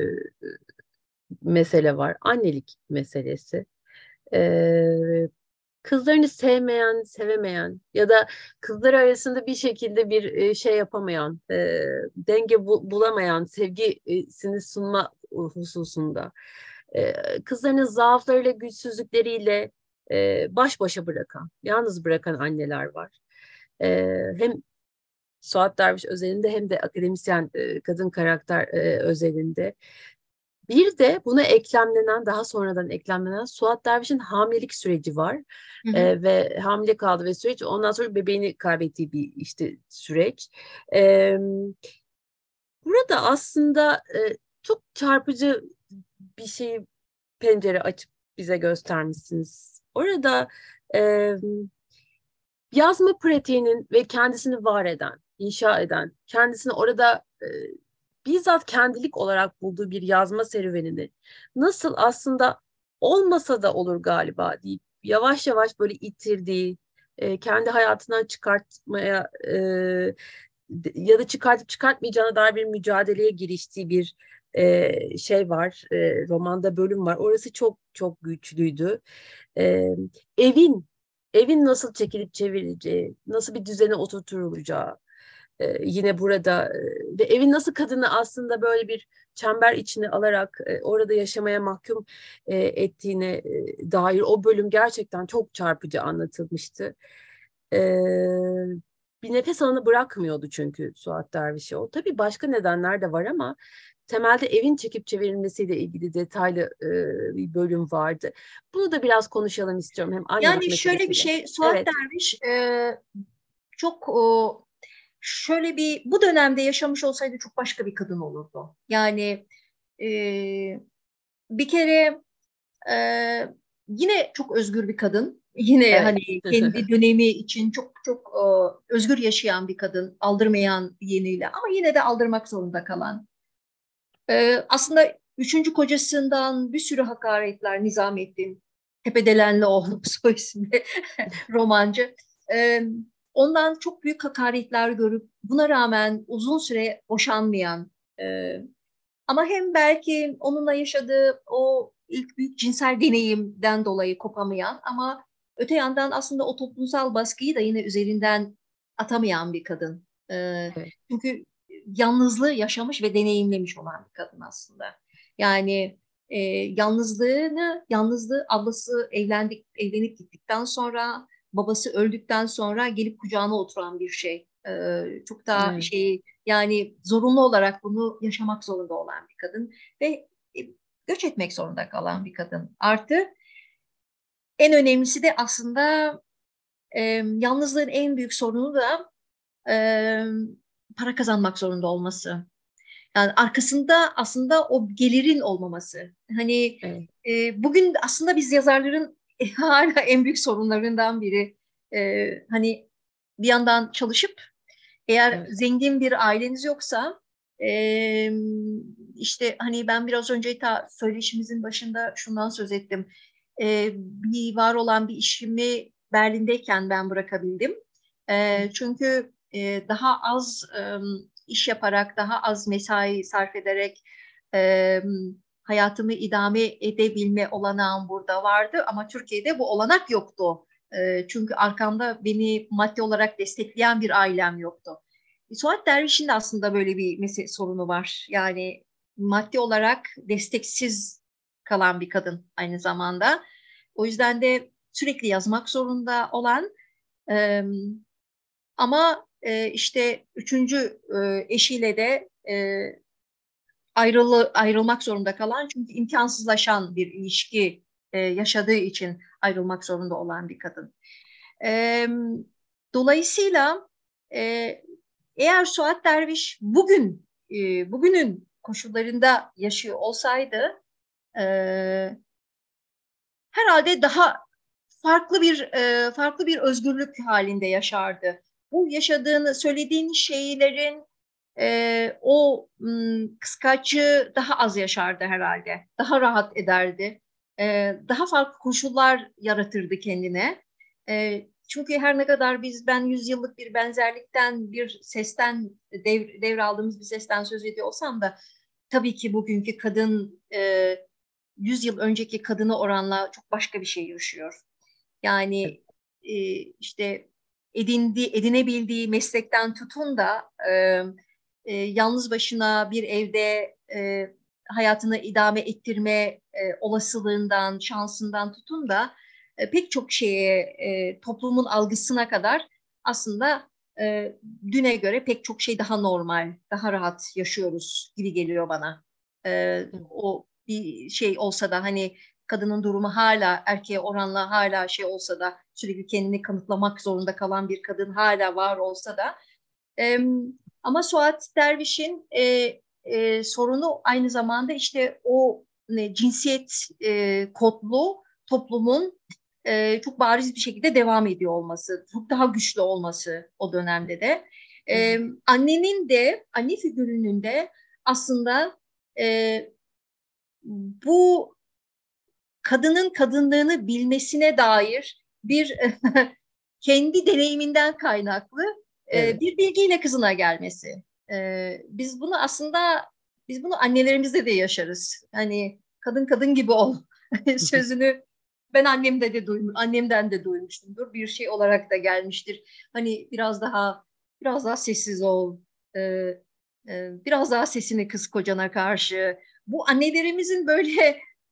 mesele var. Annelik meselesi. E, kızlarını sevmeyen, sevemeyen ya da kızlar arasında bir şekilde bir e, şey yapamayan, e, denge bu, bulamayan, sevgisini sunma hususunda, e, kızlarının zaaflarıyla, güçsüzlükleriyle e, baş başa bırakan, yalnız bırakan anneler var. E, hem Suat Derviş özelinde hem de akademisyen e, kadın karakter e, özelinde. Bir de buna eklemlenen, daha sonradan eklemlenen Suat Derviş'in hamilelik süreci var. Hı hı. E, ve hamile kaldı ve süreç ondan sonra bebeğini kaybettiği bir işte süreç. E, burada aslında e, çok çarpıcı bir şey pencere açıp bize göstermişsiniz. Orada e, yazma pratiğinin ve kendisini var eden, inşa eden, kendisini orada e, bizzat kendilik olarak bulduğu bir yazma serüvenini nasıl aslında olmasa da olur galiba deyip yavaş yavaş böyle itirdiği, e, kendi hayatından çıkartmaya e, ya da çıkartıp çıkartmayacağına dair bir mücadeleye giriştiği bir e, şey var. E, romanda bölüm var. Orası çok çok güçlüydü. E, evin evin nasıl çekilip çevireceği, nasıl bir düzene oturtulacağı, e, yine burada e, ve evin nasıl kadını aslında böyle bir çember içine alarak e, orada yaşamaya mahkum e, ettiğine e, dair o bölüm gerçekten çok çarpıcı anlatılmıştı. E, bir nefes alanı bırakmıyordu çünkü Suat Derviş'i. O tabii başka nedenler de var ama temelde evin çekip çevrilmesiyle ilgili detaylı e, bir bölüm vardı. Bunu da biraz konuşalım istiyorum. Hem yani şöyle bir şey, Suat evet. Derviş e, çok o, şöyle bir bu dönemde yaşamış olsaydı çok başka bir kadın olurdu. Yani e, bir kere e, yine çok özgür bir kadın. Yine evet. hani kendi dönemi için çok çok e, özgür yaşayan bir kadın, aldırmayan yeniyle ama yine de aldırmak zorunda kalan. E, aslında üçüncü kocasından bir sürü hakaretler Nizamettin Tepedelenlioğlu soy isimli romancı. E, ondan çok büyük hakaretler görüp buna rağmen uzun süre boşanmayan e, ama hem belki onunla yaşadığı o ilk büyük cinsel deneyimden dolayı kopamayan ama öte yandan aslında o toplumsal baskıyı da yine üzerinden atamayan bir kadın. E, evet. Çünkü yalnızlığı yaşamış ve deneyimlemiş olan bir kadın aslında. Yani e, yalnızlığını, yalnızlığı ablası evlendik, evlenip gittikten sonra babası öldükten sonra gelip kucağına oturan bir şey. Ee, çok daha evet. şey yani zorunlu olarak bunu yaşamak zorunda olan bir kadın ve e, göç etmek zorunda kalan bir kadın. Artı en önemlisi de aslında e, yalnızlığın en büyük sorunu da e, para kazanmak zorunda olması. Yani arkasında aslında o gelirin olmaması. Hani evet. e, bugün aslında biz yazarların hala en büyük sorunlarından biri. E, hani bir yandan çalışıp eğer evet. zengin bir aileniz yoksa e, işte hani ben biraz önce ta söyleşimizin başında şundan söz ettim. E, bir var olan bir işimi Berlin'deyken ben bırakabildim. E, çünkü e, daha az e, iş yaparak, daha az mesai sarf ederek e, hayatımı idame edebilme olanağım burada vardı ama Türkiye'de bu olanak yoktu. E, çünkü arkamda beni maddi olarak destekleyen bir ailem yoktu. E, Suat Derviş'in de aslında böyle bir mesele, sorunu var. Yani maddi olarak desteksiz kalan bir kadın aynı zamanda. O yüzden de sürekli yazmak zorunda olan ama e, işte üçüncü e, eşiyle de ayrılı, ayrılmak zorunda kalan çünkü imkansızlaşan bir ilişki e, yaşadığı için ayrılmak zorunda olan bir kadın. E, dolayısıyla e, eğer Suat Derviş bugün e, bugünün koşullarında yaşıyor olsaydı e, herhalde daha farklı bir farklı bir özgürlük halinde yaşardı. Bu yaşadığını söylediğin şeylerin o kıskacı daha az yaşardı herhalde. Daha rahat ederdi. daha farklı koşullar yaratırdı kendine. çünkü her ne kadar biz ben yüzyıllık bir benzerlikten bir sesten dev, devraldığımız bir sesten söz ediyor olsam da tabii ki bugünkü kadın e, 100 yıl önceki kadına oranla çok başka bir şey yaşıyor. Yani e, işte edindi, edinebildiği meslekten tutun da e, e, yalnız başına bir evde e, hayatını idame ettirme e, olasılığından, şansından tutun da e, pek çok şeye, e, toplumun algısına kadar aslında e, düne göre pek çok şey daha normal, daha rahat yaşıyoruz gibi geliyor bana. E, o bir şey olsa da hani kadının durumu hala erkeğe oranla hala şey olsa da sürekli kendini kanıtlamak zorunda kalan bir kadın hala var olsa da e, ama Suat Derviş'in e, e, sorunu aynı zamanda işte o ne, cinsiyet e, kodlu toplumun e, çok bariz bir şekilde devam ediyor olması, çok daha güçlü olması o dönemde de. E, annenin de, anne figürünün de aslında e, bu kadının kadınlığını bilmesine dair bir kendi deneyiminden kaynaklı evet. bir bilgiyle kızına gelmesi. E, biz bunu aslında biz bunu annelerimizde de yaşarız. Hani kadın kadın gibi ol sözünü ben annemde de duym annemden de duymuştumdur. Bir şey olarak da gelmiştir. Hani biraz daha biraz daha sessiz ol. E, e, biraz daha sesini kız kocana karşı. Bu annelerimizin böyle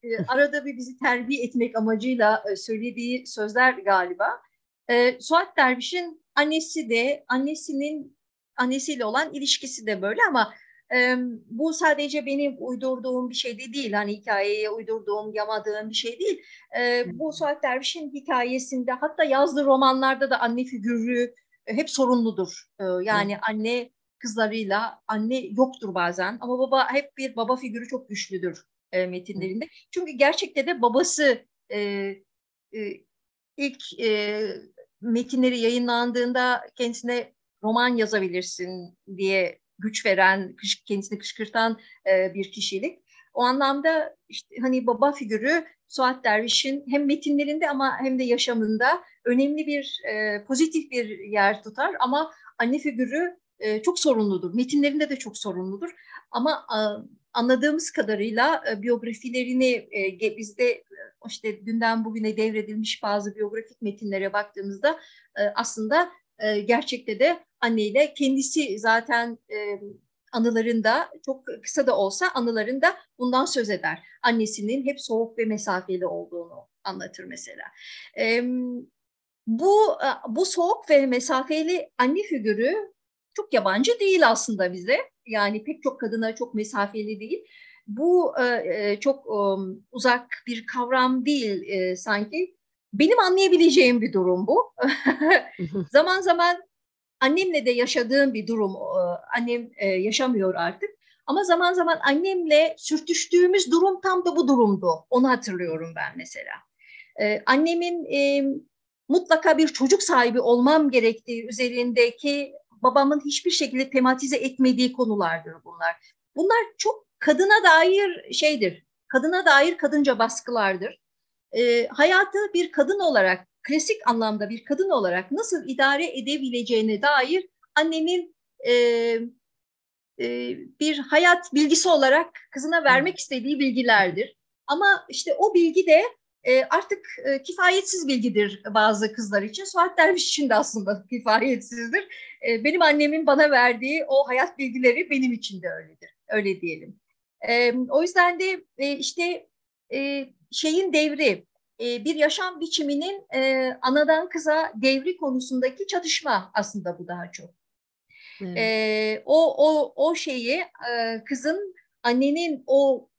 e, arada bir bizi terbiye etmek amacıyla e, söylediği sözler galiba. E, Suat Derviş'in annesi de annesinin annesiyle olan ilişkisi de böyle ama e, bu sadece benim uydurduğum bir şey de değil. Hani hikayeye uydurduğum, yamadığım bir şey değil. E, bu Suat Derviş'in hikayesinde hatta yazdığı romanlarda da anne figürü e, hep sorumludur. E, yani anne kızlarıyla anne yoktur bazen ama baba hep bir baba figürü çok güçlüdür e, metinlerinde. Çünkü gerçekte de babası e, e, ilk e, metinleri yayınlandığında kendisine roman yazabilirsin diye güç veren, kendisini kışkırtan e, bir kişilik. O anlamda işte hani baba figürü Suat Derviş'in hem metinlerinde ama hem de yaşamında önemli bir e, pozitif bir yer tutar ama anne figürü e, çok sorunludur. Metinlerinde de çok sorunludur. Ama anladığımız kadarıyla e, biyografilerini e, bizde işte dünden bugüne devredilmiş bazı biyografik metinlere baktığımızda e, aslında e, gerçekte de anneyle kendisi zaten e, anılarında çok kısa da olsa anılarında bundan söz eder. Annesinin hep soğuk ve mesafeli olduğunu anlatır mesela. E, bu bu soğuk ve mesafeli anne figürü çok yabancı değil aslında bize. Yani pek çok kadına çok mesafeli değil. Bu e, çok e, uzak bir kavram değil e, sanki. Benim anlayabileceğim bir durum bu. zaman zaman annemle de yaşadığım bir durum. Annem e, yaşamıyor artık. Ama zaman zaman annemle sürtüştüğümüz durum tam da bu durumdu. Onu hatırlıyorum ben mesela. E, annemin e, mutlaka bir çocuk sahibi olmam gerektiği üzerindeki babamın hiçbir şekilde tematize etmediği konulardır bunlar. Bunlar çok kadına dair şeydir. Kadına dair kadınca baskılardır. E, hayatı bir kadın olarak klasik anlamda bir kadın olarak nasıl idare edebileceğine dair annenin e, e, bir hayat bilgisi olarak kızına vermek istediği bilgilerdir. Ama işte o bilgi de e, artık e, kifayetsiz bilgidir bazı kızlar için. Suat Derviş için de aslında kifayetsizdir. E, benim annemin bana verdiği o hayat bilgileri benim için de öyledir. Öyle diyelim. E, o yüzden de e, işte e, şeyin devri, e, bir yaşam biçiminin e, anadan kıza devri konusundaki çatışma aslında bu daha çok. Hmm. E, o o o şeyi e, kızın annenin o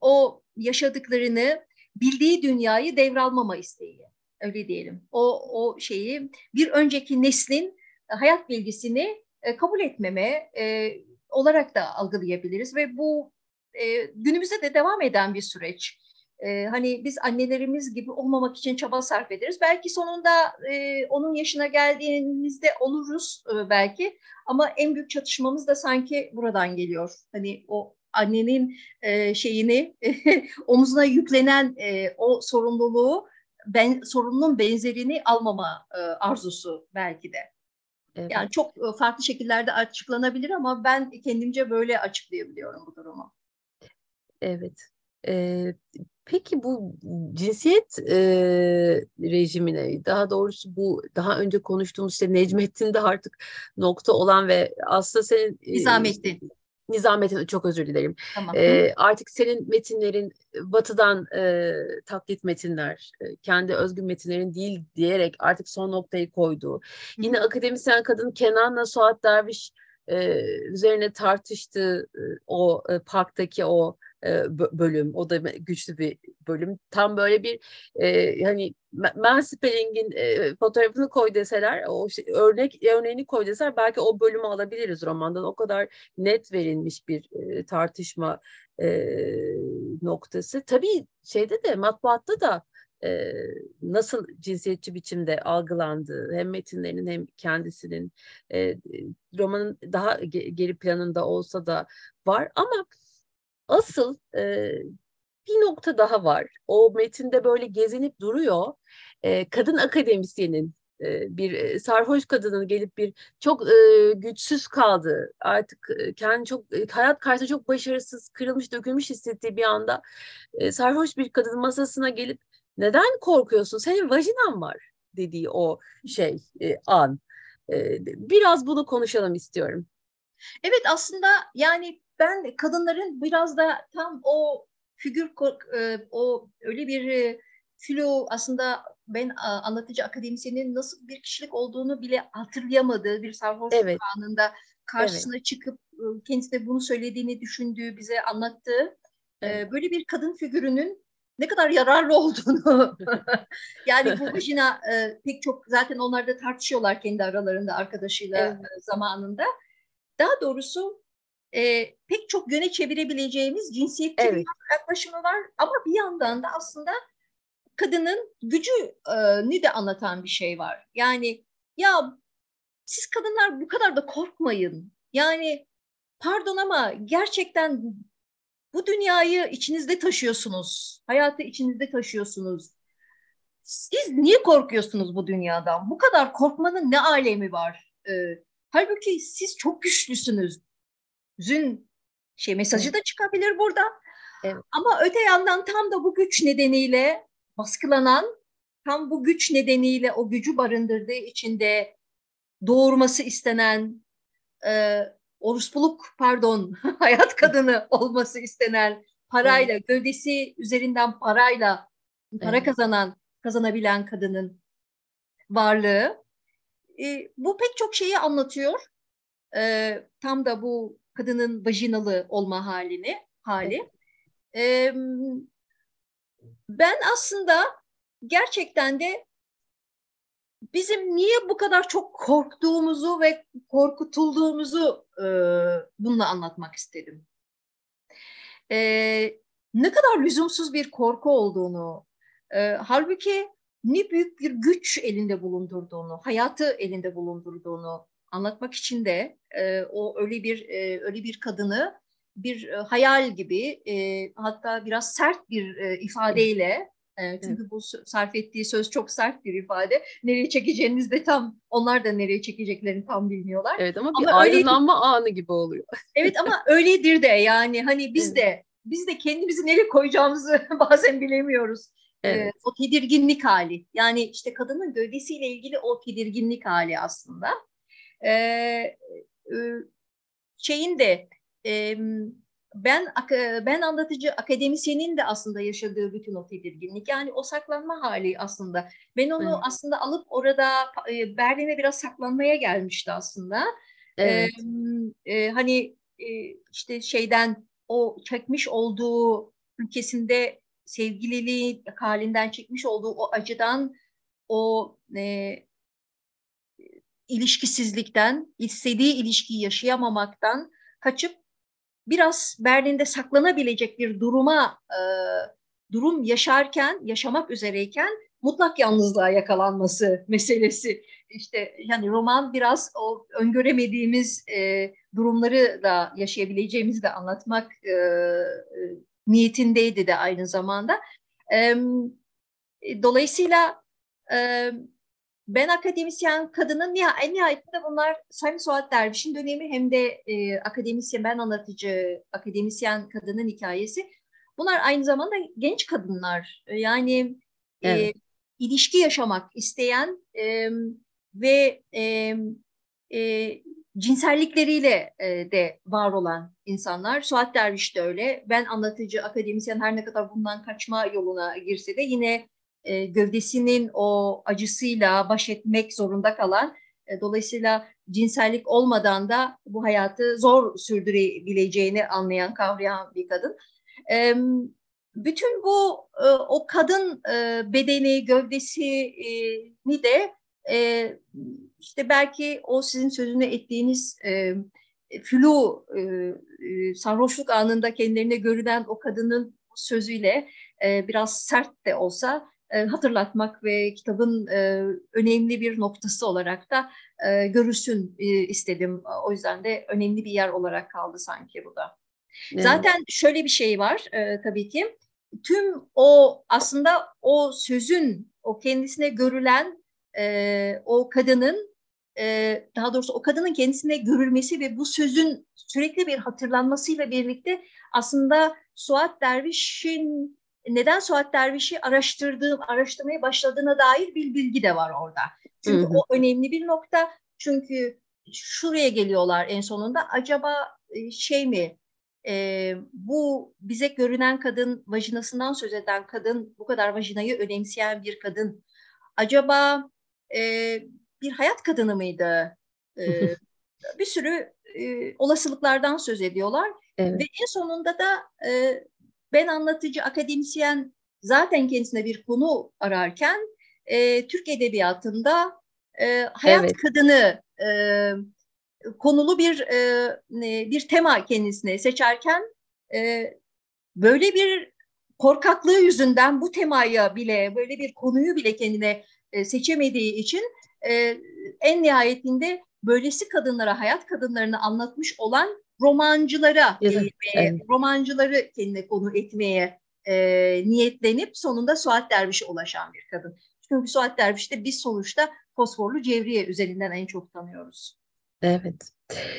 o yaşadıklarını bildiği dünyayı devralmama isteği. Öyle diyelim. O o şeyi bir önceki neslin hayat bilgisini e, kabul etmeme e, olarak da algılayabiliriz ve bu e, günümüzde de devam eden bir süreç. e, hani biz annelerimiz gibi olmamak için çaba sarf ederiz. Belki sonunda e, onun yaşına geldiğimizde oluruz e, belki ama en büyük çatışmamız da sanki buradan geliyor. Hani o annenin e, şeyini omuzuna yüklenen e, o sorumluluğu ben sorunun benzerini almama e, arzusu belki de. Evet. Yani çok e, farklı şekillerde açıklanabilir ama ben kendimce böyle açıklayabiliyorum bu durumu. Evet. Ee, peki bu cinsiyet e, rejimine, daha doğrusu bu daha önce konuştuğumuz işte Necmettin'de artık nokta olan ve aslında senin... Nizamettin. E, Nizamettin çok özür dilerim. Tamam. E, artık senin metinlerin batıdan e, taklit metinler, e, kendi özgün metinlerin değil diyerek artık son noktayı koydu. Yine akademisyen kadın Kenan'la Suat Derviş e, üzerine tartıştığı e, o e, parktaki o bölüm. O da güçlü bir bölüm. Tam böyle bir e, hani Mansplaining e, fotoğrafını koy deseler, o şey, örnek örneğini koy deseler belki o bölümü alabiliriz romandan. O kadar net verilmiş bir e, tartışma e, noktası. Tabii şeyde de matbaatta da e, nasıl cinsiyetçi biçimde algılandığı hem metinlerinin hem kendisinin e, romanın daha geri planında olsa da var ama Asıl e, bir nokta daha var. O metinde böyle gezinip duruyor. E, kadın akademisyenin e, bir e, sarhoş kadının gelip bir çok e, güçsüz kaldı. Artık e, kendi çok e, hayat karşısında çok başarısız, kırılmış, dökülmüş hissettiği bir anda e, sarhoş bir kadının masasına gelip neden korkuyorsun? Senin vajinan var dediği o şey e, an. E, biraz bunu konuşalım istiyorum. Evet aslında yani ben kadınların biraz da tam o figür e, o öyle bir e, filo aslında ben anlatıcı akademisyenin nasıl bir kişilik olduğunu bile hatırlayamadığı bir sarhoşluk evet. anında karşısına evet. çıkıp e, kendisine bunu söylediğini düşündüğü bize anlattığı evet. böyle bir kadın figürünün ne kadar yararlı olduğunu yani bu vajina pek çok zaten onlar da tartışıyorlar kendi aralarında arkadaşıyla evet. zamanında. Daha doğrusu e, pek çok yöne çevirebileceğimiz cinsiyetçi evet. bir yaklaşımı var. Ama bir yandan da aslında kadının gücünü de anlatan bir şey var. Yani ya siz kadınlar bu kadar da korkmayın. Yani pardon ama gerçekten bu dünyayı içinizde taşıyorsunuz. Hayatı içinizde taşıyorsunuz. Siz niye korkuyorsunuz bu dünyadan? Bu kadar korkmanın ne alemi var? Ee, halbuki siz çok güçlüsünüz zün şey mesajı da çıkabilir burada. Evet. Ama öte yandan tam da bu güç nedeniyle baskılanan, tam bu güç nedeniyle o gücü barındırdığı içinde doğurması istenen, e, orospuluk pardon, hayat kadını olması istenen, parayla, evet. gövdesi üzerinden parayla para evet. kazanan, kazanabilen kadının varlığı. E, bu pek çok şeyi anlatıyor. E, tam da bu kadının vajinalı olma halini hali. E, ben aslında gerçekten de bizim niye bu kadar çok korktuğumuzu ve korkutulduğumuzu e, bununla anlatmak istedim. E, ne kadar lüzumsuz bir korku olduğunu, e, halbuki ne büyük bir güç elinde bulundurduğunu, hayatı elinde bulundurduğunu anlatmak için de e, o öyle bir e, öyle bir kadını bir e, hayal gibi e, hatta biraz sert bir e, ifadeyle e, çünkü evet. bu sarf ettiği söz çok sert bir ifade. Nereye çekeceğiniz de tam onlar da nereye çekeceklerini tam bilmiyorlar. Evet ama bir ama aydınlanma öyle, anı gibi oluyor. evet ama öyledir de yani hani biz evet. de biz de kendimizi nereye koyacağımızı bazen bilemiyoruz. Evet. Ee, o tedirginlik hali. Yani işte kadının gövdesiyle ilgili o tedirginlik hali aslında e, şeyin de e, ben ben anlatıcı akademisyenin de aslında yaşadığı bütün o tedirginlik yani o saklanma hali aslında ben onu evet. aslında alıp orada e, Berlin'e biraz saklanmaya gelmişti aslında evet. e, e, hani e, işte şeyden o çekmiş olduğu ülkesinde sevgililiği halinden çekmiş olduğu o acıdan o e, ilişkisizlikten, istediği ilişkiyi yaşayamamaktan kaçıp biraz Berlin'de saklanabilecek bir duruma e, durum yaşarken, yaşamak üzereyken mutlak yalnızlığa yakalanması meselesi. İşte yani roman biraz o öngöremediğimiz e, durumları da yaşayabileceğimizi de anlatmak e, e niyetindeydi de aynı zamanda. E, dolayısıyla e, ben akademisyen kadının en nihayetinde bunlar Sami Suat Derviş'in dönemi hem de e, akademisyen, ben anlatıcı akademisyen kadının hikayesi. Bunlar aynı zamanda genç kadınlar. Yani evet. e, ilişki yaşamak isteyen e, ve e, e, cinsellikleriyle e, de var olan insanlar. Suat Derviş de öyle. Ben anlatıcı, akademisyen her ne kadar bundan kaçma yoluna girse de yine e, gövdesinin o acısıyla baş etmek zorunda kalan, e, dolayısıyla cinsellik olmadan da bu hayatı zor sürdürebileceğini anlayan, kavrayan bir kadın. E, bütün bu e, o kadın e, bedeni, gövdesini de e, işte belki o sizin sözünü ettiğiniz e, flu, e, e, sarhoşluk anında kendilerine görünen o kadının sözüyle e, biraz sert de olsa e, hatırlatmak ve kitabın e, önemli bir noktası olarak da e, görülsün e, istedim. O yüzden de önemli bir yer olarak kaldı sanki bu da. Evet. Zaten şöyle bir şey var e, tabii ki. Tüm o aslında o sözün, o kendisine görülen e, o kadının e, daha doğrusu o kadının kendisine görülmesi ve bu sözün sürekli bir hatırlanmasıyla birlikte aslında Suat Derviş'in neden Suat Derviş'i araştırdığım, araştırmaya başladığına dair bir bilgi de var orada. Çünkü hı hı. o önemli bir nokta. Çünkü şuraya geliyorlar en sonunda. Acaba e, şey mi, e, bu bize görünen kadın, vajinasından söz eden kadın, bu kadar vajinayı önemseyen bir kadın. Acaba e, bir hayat kadını mıydı? E, bir sürü e, olasılıklardan söz ediyorlar. Evet. Ve en sonunda da e, ben anlatıcı akademisyen zaten kendisine bir konu ararken e, Türk Edebiyatı'nda e, hayat evet. kadını e, konulu bir e, bir tema kendisine seçerken e, böyle bir korkaklığı yüzünden bu temaya bile böyle bir konuyu bile kendine e, seçemediği için e, en nihayetinde böylesi kadınlara hayat kadınlarını anlatmış olan romancılara eğilmeye, evet. romancıları kendine konu etmeye e, niyetlenip sonunda Suat Derviş'e ulaşan bir kadın. Çünkü Suat Derviş'te biz sonuçta fosforlu Cevriye üzerinden en çok tanıyoruz. Evet.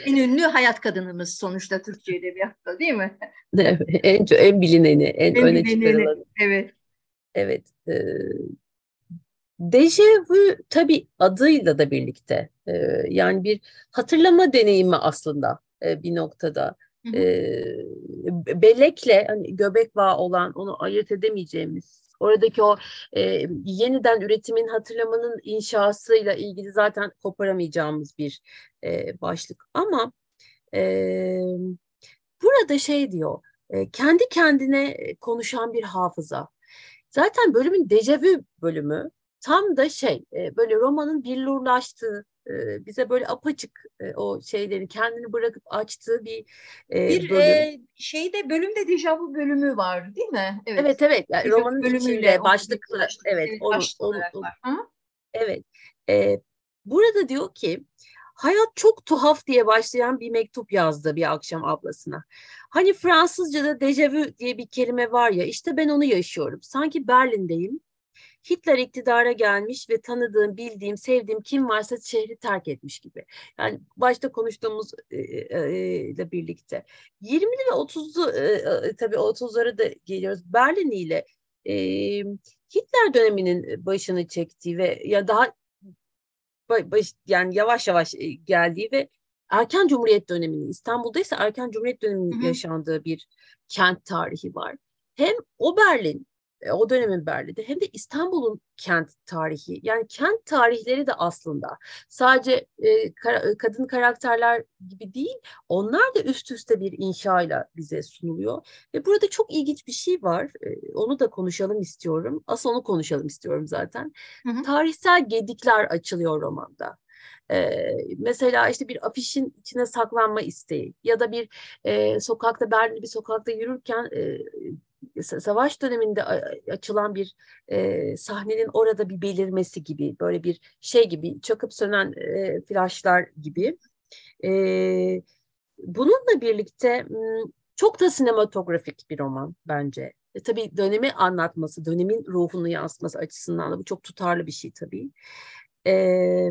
En ünlü hayat kadınımız sonuçta Türkçe Edebiyat'ta değil mi? Evet, en, en bilineni, en, en öne bilineni, çıkarılanı. Evet. Evet. E, Dejavu tabii adıyla da birlikte e, yani bir hatırlama deneyimi aslında e, bir noktada. E, bellekle hani göbek bağı olan onu ayırt edemeyeceğimiz oradaki o e, yeniden üretimin hatırlamanın inşasıyla ilgili zaten koparamayacağımız bir e, başlık. Ama e, burada şey diyor e, kendi kendine konuşan bir hafıza. Zaten bölümün dejavu bölümü tam da şey e, böyle romanın billurlaştığı e, bize böyle apaçık e, o şeyleri kendini bırakıp açtığı bir e, bir bölüm. E, şeyde bölümde dejavu bölümü var değil mi? Evet evet. evet. Yani romanın içinde başlıklı evet, evet onu, onu, onu, evet. E, burada diyor ki hayat çok tuhaf diye başlayan bir mektup yazdı bir akşam ablasına. Hani Fransızca'da dejavu diye bir kelime var ya işte ben onu yaşıyorum. Sanki Berlin'deyim Hitler iktidara gelmiş ve tanıdığım, bildiğim, sevdiğim kim varsa şehri terk etmiş gibi. Yani başta konuştuğumuz e, e, e ile birlikte. 20'li ve 30'lu e, tabii 30'lara da geliyoruz. Berlin ile e, Hitler döneminin başını çektiği ve ya daha baş, yani yavaş yavaş geldiği ve erken cumhuriyet döneminin İstanbul'da ise erken cumhuriyet döneminin yaşandığı bir kent tarihi var. Hem o Berlin e, o dönemin Berlin'de. Hem de İstanbul'un kent tarihi. Yani kent tarihleri de aslında. Sadece e, kar, e, kadın karakterler gibi değil onlar da üst üste bir inşayla bize sunuluyor. Ve burada çok ilginç bir şey var. E, onu da konuşalım istiyorum. Asıl onu konuşalım istiyorum zaten. Hı hı. tarihsel gedikler açılıyor romanda. Ee, mesela işte bir afişin içine saklanma isteği ya da bir e, sokakta Berlin'de bir sokakta yürürken e, savaş döneminde açılan bir e, sahnenin orada bir belirmesi gibi böyle bir şey gibi çakıp sönen e, flaşlar gibi. E, bununla birlikte çok da sinematografik bir roman bence. E, tabii dönemi anlatması, dönemin ruhunu yansıtması açısından da bu çok tutarlı bir şey tabii. E,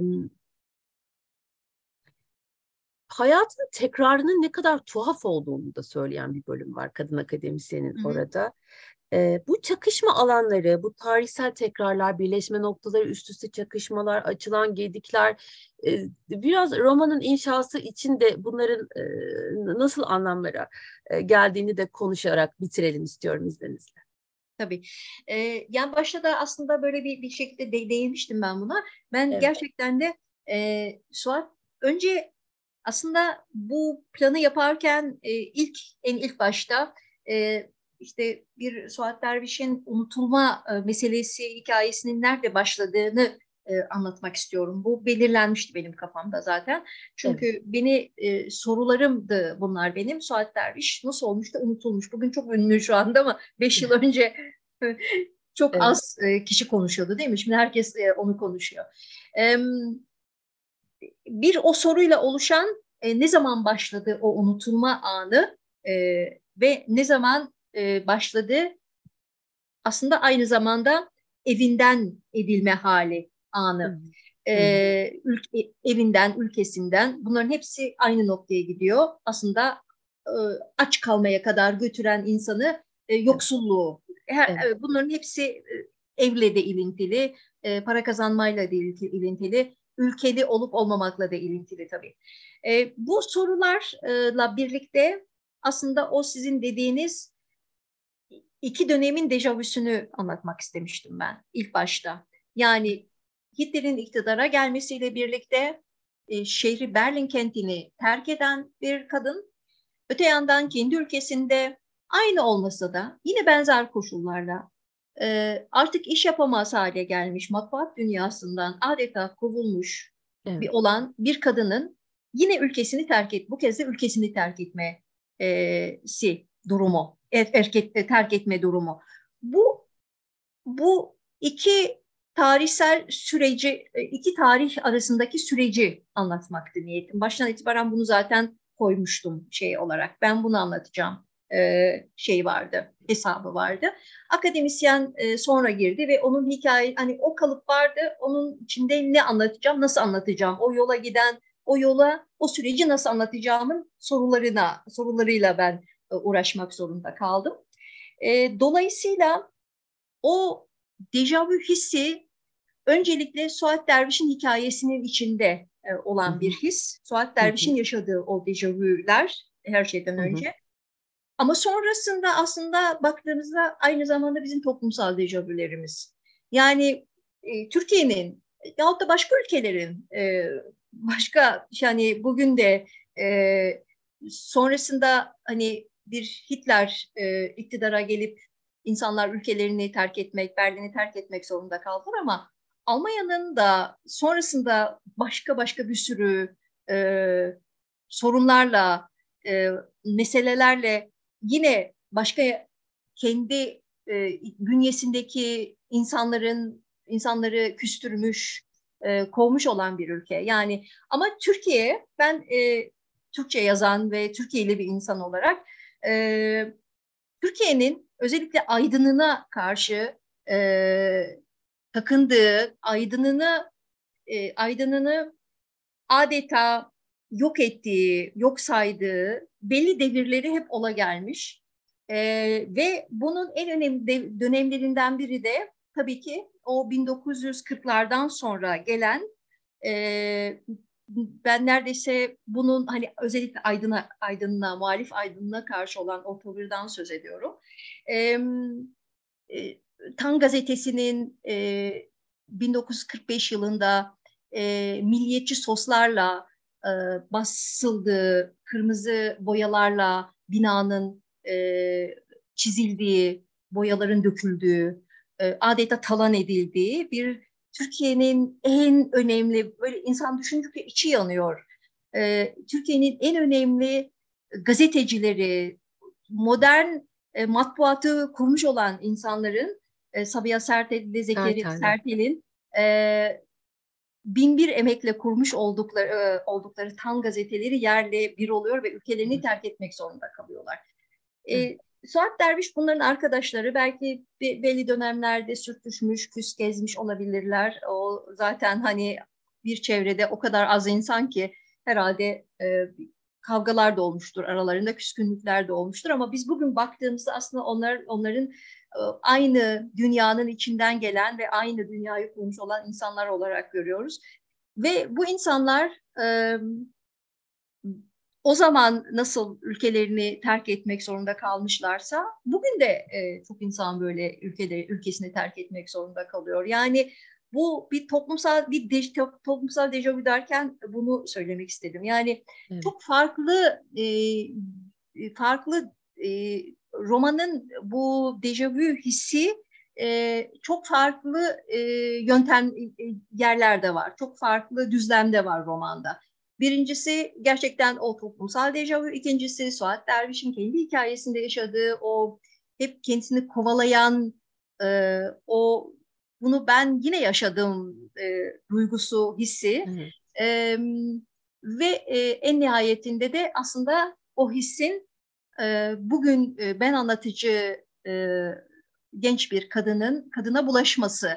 hayatın tekrarının ne kadar tuhaf olduğunu da söyleyen bir bölüm var kadın akademisyenin Hı-hı. orada. E, bu çakışma alanları, bu tarihsel tekrarlar, birleşme noktaları, üst üste çakışmalar, açılan gedikler, e, biraz romanın inşası için de bunların e, nasıl anlamlara e, geldiğini de konuşarak bitirelim istiyorum izninizle. Tabii. Ee, yani başta da aslında böyle bir, bir şekilde de, değinmiştim ben buna. Ben evet. gerçekten de e, Suat önce aslında bu planı yaparken e, ilk en ilk başta e, işte bir Suat Derviş'in unutulma e, meselesi hikayesinin nerede başladığını e, anlatmak istiyorum. Bu belirlenmişti benim kafamda zaten. Çünkü evet. beni e, sorularımdı bunlar benim. Suat Derviş nasıl olmuş da unutulmuş. Bugün çok ünlü şu anda ama beş yıl önce çok evet. az e, kişi konuşuyordu değil mi? Şimdi herkes e, onu konuşuyor. E, bir o soruyla oluşan e, ne zaman başladı o unutulma anı e, ve ne zaman e, başladı aslında aynı zamanda evinden edilme hali anı. E, ülke, evinden, ülkesinden bunların hepsi aynı noktaya gidiyor. Aslında e, aç kalmaya kadar götüren insanı e, yoksulluğu. Her, evet. Bunların hepsi e, evle de ilintili, e, para kazanmayla da ilintili, ülkeli olup olmamakla da ilintili tabii. E, bu sorularla birlikte aslında o sizin dediğiniz iki dönemin dejavüsünü anlatmak istemiştim ben ilk başta. Yani Hitler'in iktidara gelmesiyle birlikte e, şehri Berlin kentini terk eden bir kadın, öte yandan kendi ülkesinde aynı olmasa da yine benzer koşullarla e, artık iş yapamaz hale gelmiş, matbuat dünyasından adeta kovulmuş evet. bir olan bir kadının yine ülkesini terk et, bu kez de ülkesini terk etmesi durumu, er, erkek terk etme durumu. Bu bu iki tarihsel süreci, iki tarih arasındaki süreci anlatmaktı niyetim. Baştan itibaren bunu zaten koymuştum şey olarak. Ben bunu anlatacağım e, şey vardı, hesabı vardı. Akademisyen e, sonra girdi ve onun hikaye, hani o kalıp vardı, onun içinde ne anlatacağım, nasıl anlatacağım, o yola giden, o yola, o süreci nasıl anlatacağımın sorularına, sorularıyla ben e, uğraşmak zorunda kaldım. dolayısıyla o dejavu hissi öncelikle Suat Derviş'in hikayesinin içinde olan bir his. Suat Derviş'in yaşadığı o dejavüler her şeyden önce. Ama sonrasında aslında baktığımızda aynı zamanda bizim toplumsal dejavülerimiz. Yani e, Türkiye'nin yahut da başka ülkelerin e, başka yani bugün de e, sonrasında hani bir Hitler e, iktidara gelip insanlar ülkelerini terk etmek, Berlin'i terk etmek zorunda kaldılar ama Almanya'nın da sonrasında başka başka bir sürü e, sorunlarla, e, meselelerle yine başka kendi e, bünyesindeki insanların insanları küstürmüş, e, kovmuş olan bir ülke. Yani ama Türkiye, ben e, Türkçe yazan ve Türkiye'li bir insan olarak e, Türkiye'nin özellikle aydınına karşı e, takındığı, aydınını e, aydınını adeta yok ettiği, yok saydığı belli devirleri hep ola gelmiş. E, ve bunun en önemli de, dönemlerinden biri de tabii ki o 1940'lardan sonra gelen e, ben neredeyse bunun hani özellikle aydına, aydınlığa, muhalif aydınlığa karşı olan o tavırdan söz ediyorum. E, e, Tan gazetesinin e, 1945 yılında e, milliyetçi soslarla e, basıldığı, kırmızı boyalarla binanın e, çizildiği, boyaların döküldüğü, e, adeta talan edildiği bir Türkiye'nin en önemli, böyle insan düşündükçe içi yanıyor. E, Türkiye'nin en önemli gazetecileri, modern e, matbuatı kurmuş olan insanların e, Sabiha Sertel ile Zekeriya Sertel'in e, bin bir emekle kurmuş oldukları e, oldukları tam gazeteleri yerle bir oluyor ve ülkelerini terk etmek zorunda kalıyorlar. E, Suat Derviş bunların arkadaşları belki belli dönemlerde sürtüşmüş, küs gezmiş olabilirler. O zaten hani bir çevrede o kadar az insan ki herhalde e, kavgalar da olmuştur aralarında, küskünlükler de olmuştur. Ama biz bugün baktığımızda aslında onlar onların e, aynı dünyanın içinden gelen ve aynı dünyayı kurmuş olan insanlar olarak görüyoruz. Ve bu insanlar o zaman nasıl ülkelerini terk etmek zorunda kalmışlarsa bugün de e, çok insan böyle ülkede ülkesini terk etmek zorunda kalıyor. Yani bu bir toplumsal bir de, toplumsal dejavu derken bunu söylemek istedim. Yani evet. çok farklı e, farklı e, romanın bu dejavu hissi e, çok farklı e, yöntem e, yerlerde var. Çok farklı düzlemde var romanda. Birincisi gerçekten o toplumsal dejavu. İkincisi Suat Derviş'in kendi hikayesinde yaşadığı o hep kendisini kovalayan e, o bunu ben yine yaşadım e, duygusu, hissi. E, ve e, en nihayetinde de aslında o hissin e, bugün e, ben anlatıcı e, genç bir kadının kadına bulaşması.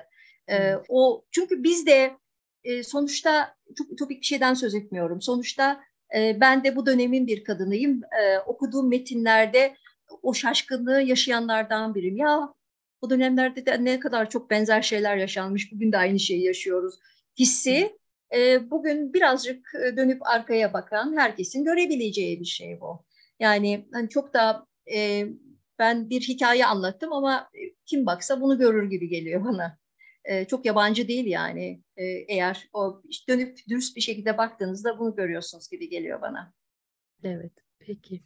E, o çünkü biz de e, sonuçta çok ütopik bir şeyden söz etmiyorum. Sonuçta e, ben de bu dönemin bir kadınıyım. E, okuduğum metinlerde o şaşkınlığı yaşayanlardan biriyim. Ya bu dönemlerde de ne kadar çok benzer şeyler yaşanmış. Bugün de aynı şeyi yaşıyoruz. Hissi e, bugün birazcık e, dönüp arkaya bakan herkesin görebileceği bir şey bu. Yani hani çok da e, ben bir hikaye anlattım ama e, kim baksa bunu görür gibi geliyor bana. E, çok yabancı değil yani. E, eğer o dönüp dürüst bir şekilde baktığınızda bunu görüyorsunuz gibi geliyor bana. Evet, peki.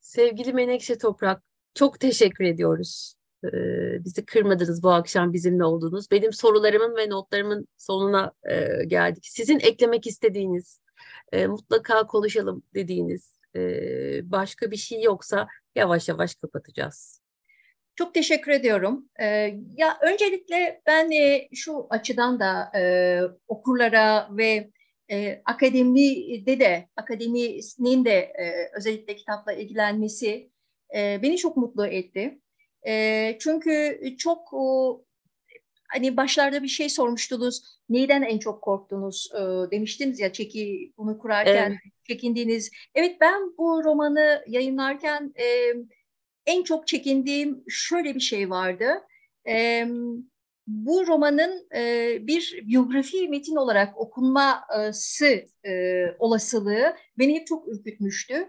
Sevgili Menekşe Toprak, çok teşekkür ediyoruz. Ee, bizi kırmadınız bu akşam bizimle oldunuz. Benim sorularımın ve notlarımın sonuna e, geldik. Sizin eklemek istediğiniz, e, mutlaka konuşalım dediğiniz e, başka bir şey yoksa yavaş yavaş kapatacağız. Çok teşekkür ediyorum. Ee, ya öncelikle ben e, şu açıdan da e, okurlara ve e, akademide de akademinin de e, özellikle kitapla ilgilenmesi e, beni çok mutlu etti. E, çünkü çok o, hani başlarda bir şey sormuştunuz. Neyden en çok korktunuz e, demiştiniz ya çeki bunu kurarken evet. çekindiğiniz. Evet ben bu romanı yayınlarken e, en çok çekindiğim şöyle bir şey vardı. E, bu romanın e, bir biyografi metin olarak okunması e, olasılığı beni hep çok ürkütmüştü.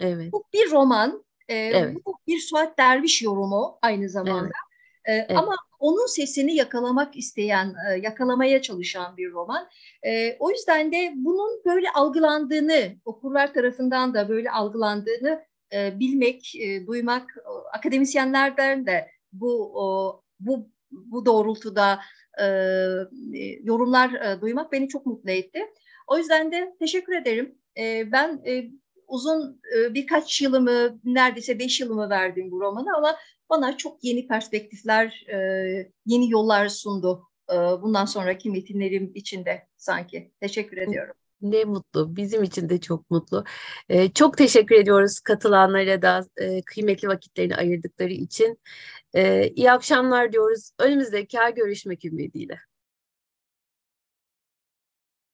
Evet. Bu bir roman e, evet. Bu bir Suat Derviş yorumu aynı zamanda. Evet. E, evet. Ama onun sesini yakalamak isteyen, e, yakalamaya çalışan bir roman. E, o yüzden de bunun böyle algılandığını, okurlar tarafından da böyle algılandığını e, bilmek, e, duymak, akademisyenlerden de bu o, bu bu doğrultuda e, yorumlar e, duymak beni çok mutlu etti. O yüzden de teşekkür ederim. E, ben e, uzun e, birkaç yılımı, neredeyse beş yılımı verdim bu romana ama bana çok yeni perspektifler, e, yeni yollar sundu. E, bundan sonraki metinlerim içinde sanki. Teşekkür ediyorum. Ne mutlu. Bizim için de çok mutlu. Ee, çok teşekkür ediyoruz katılanlara da e, kıymetli vakitlerini ayırdıkları için. Ee, iyi akşamlar diyoruz. Önümüzdeki ay görüşmek ümidiyle.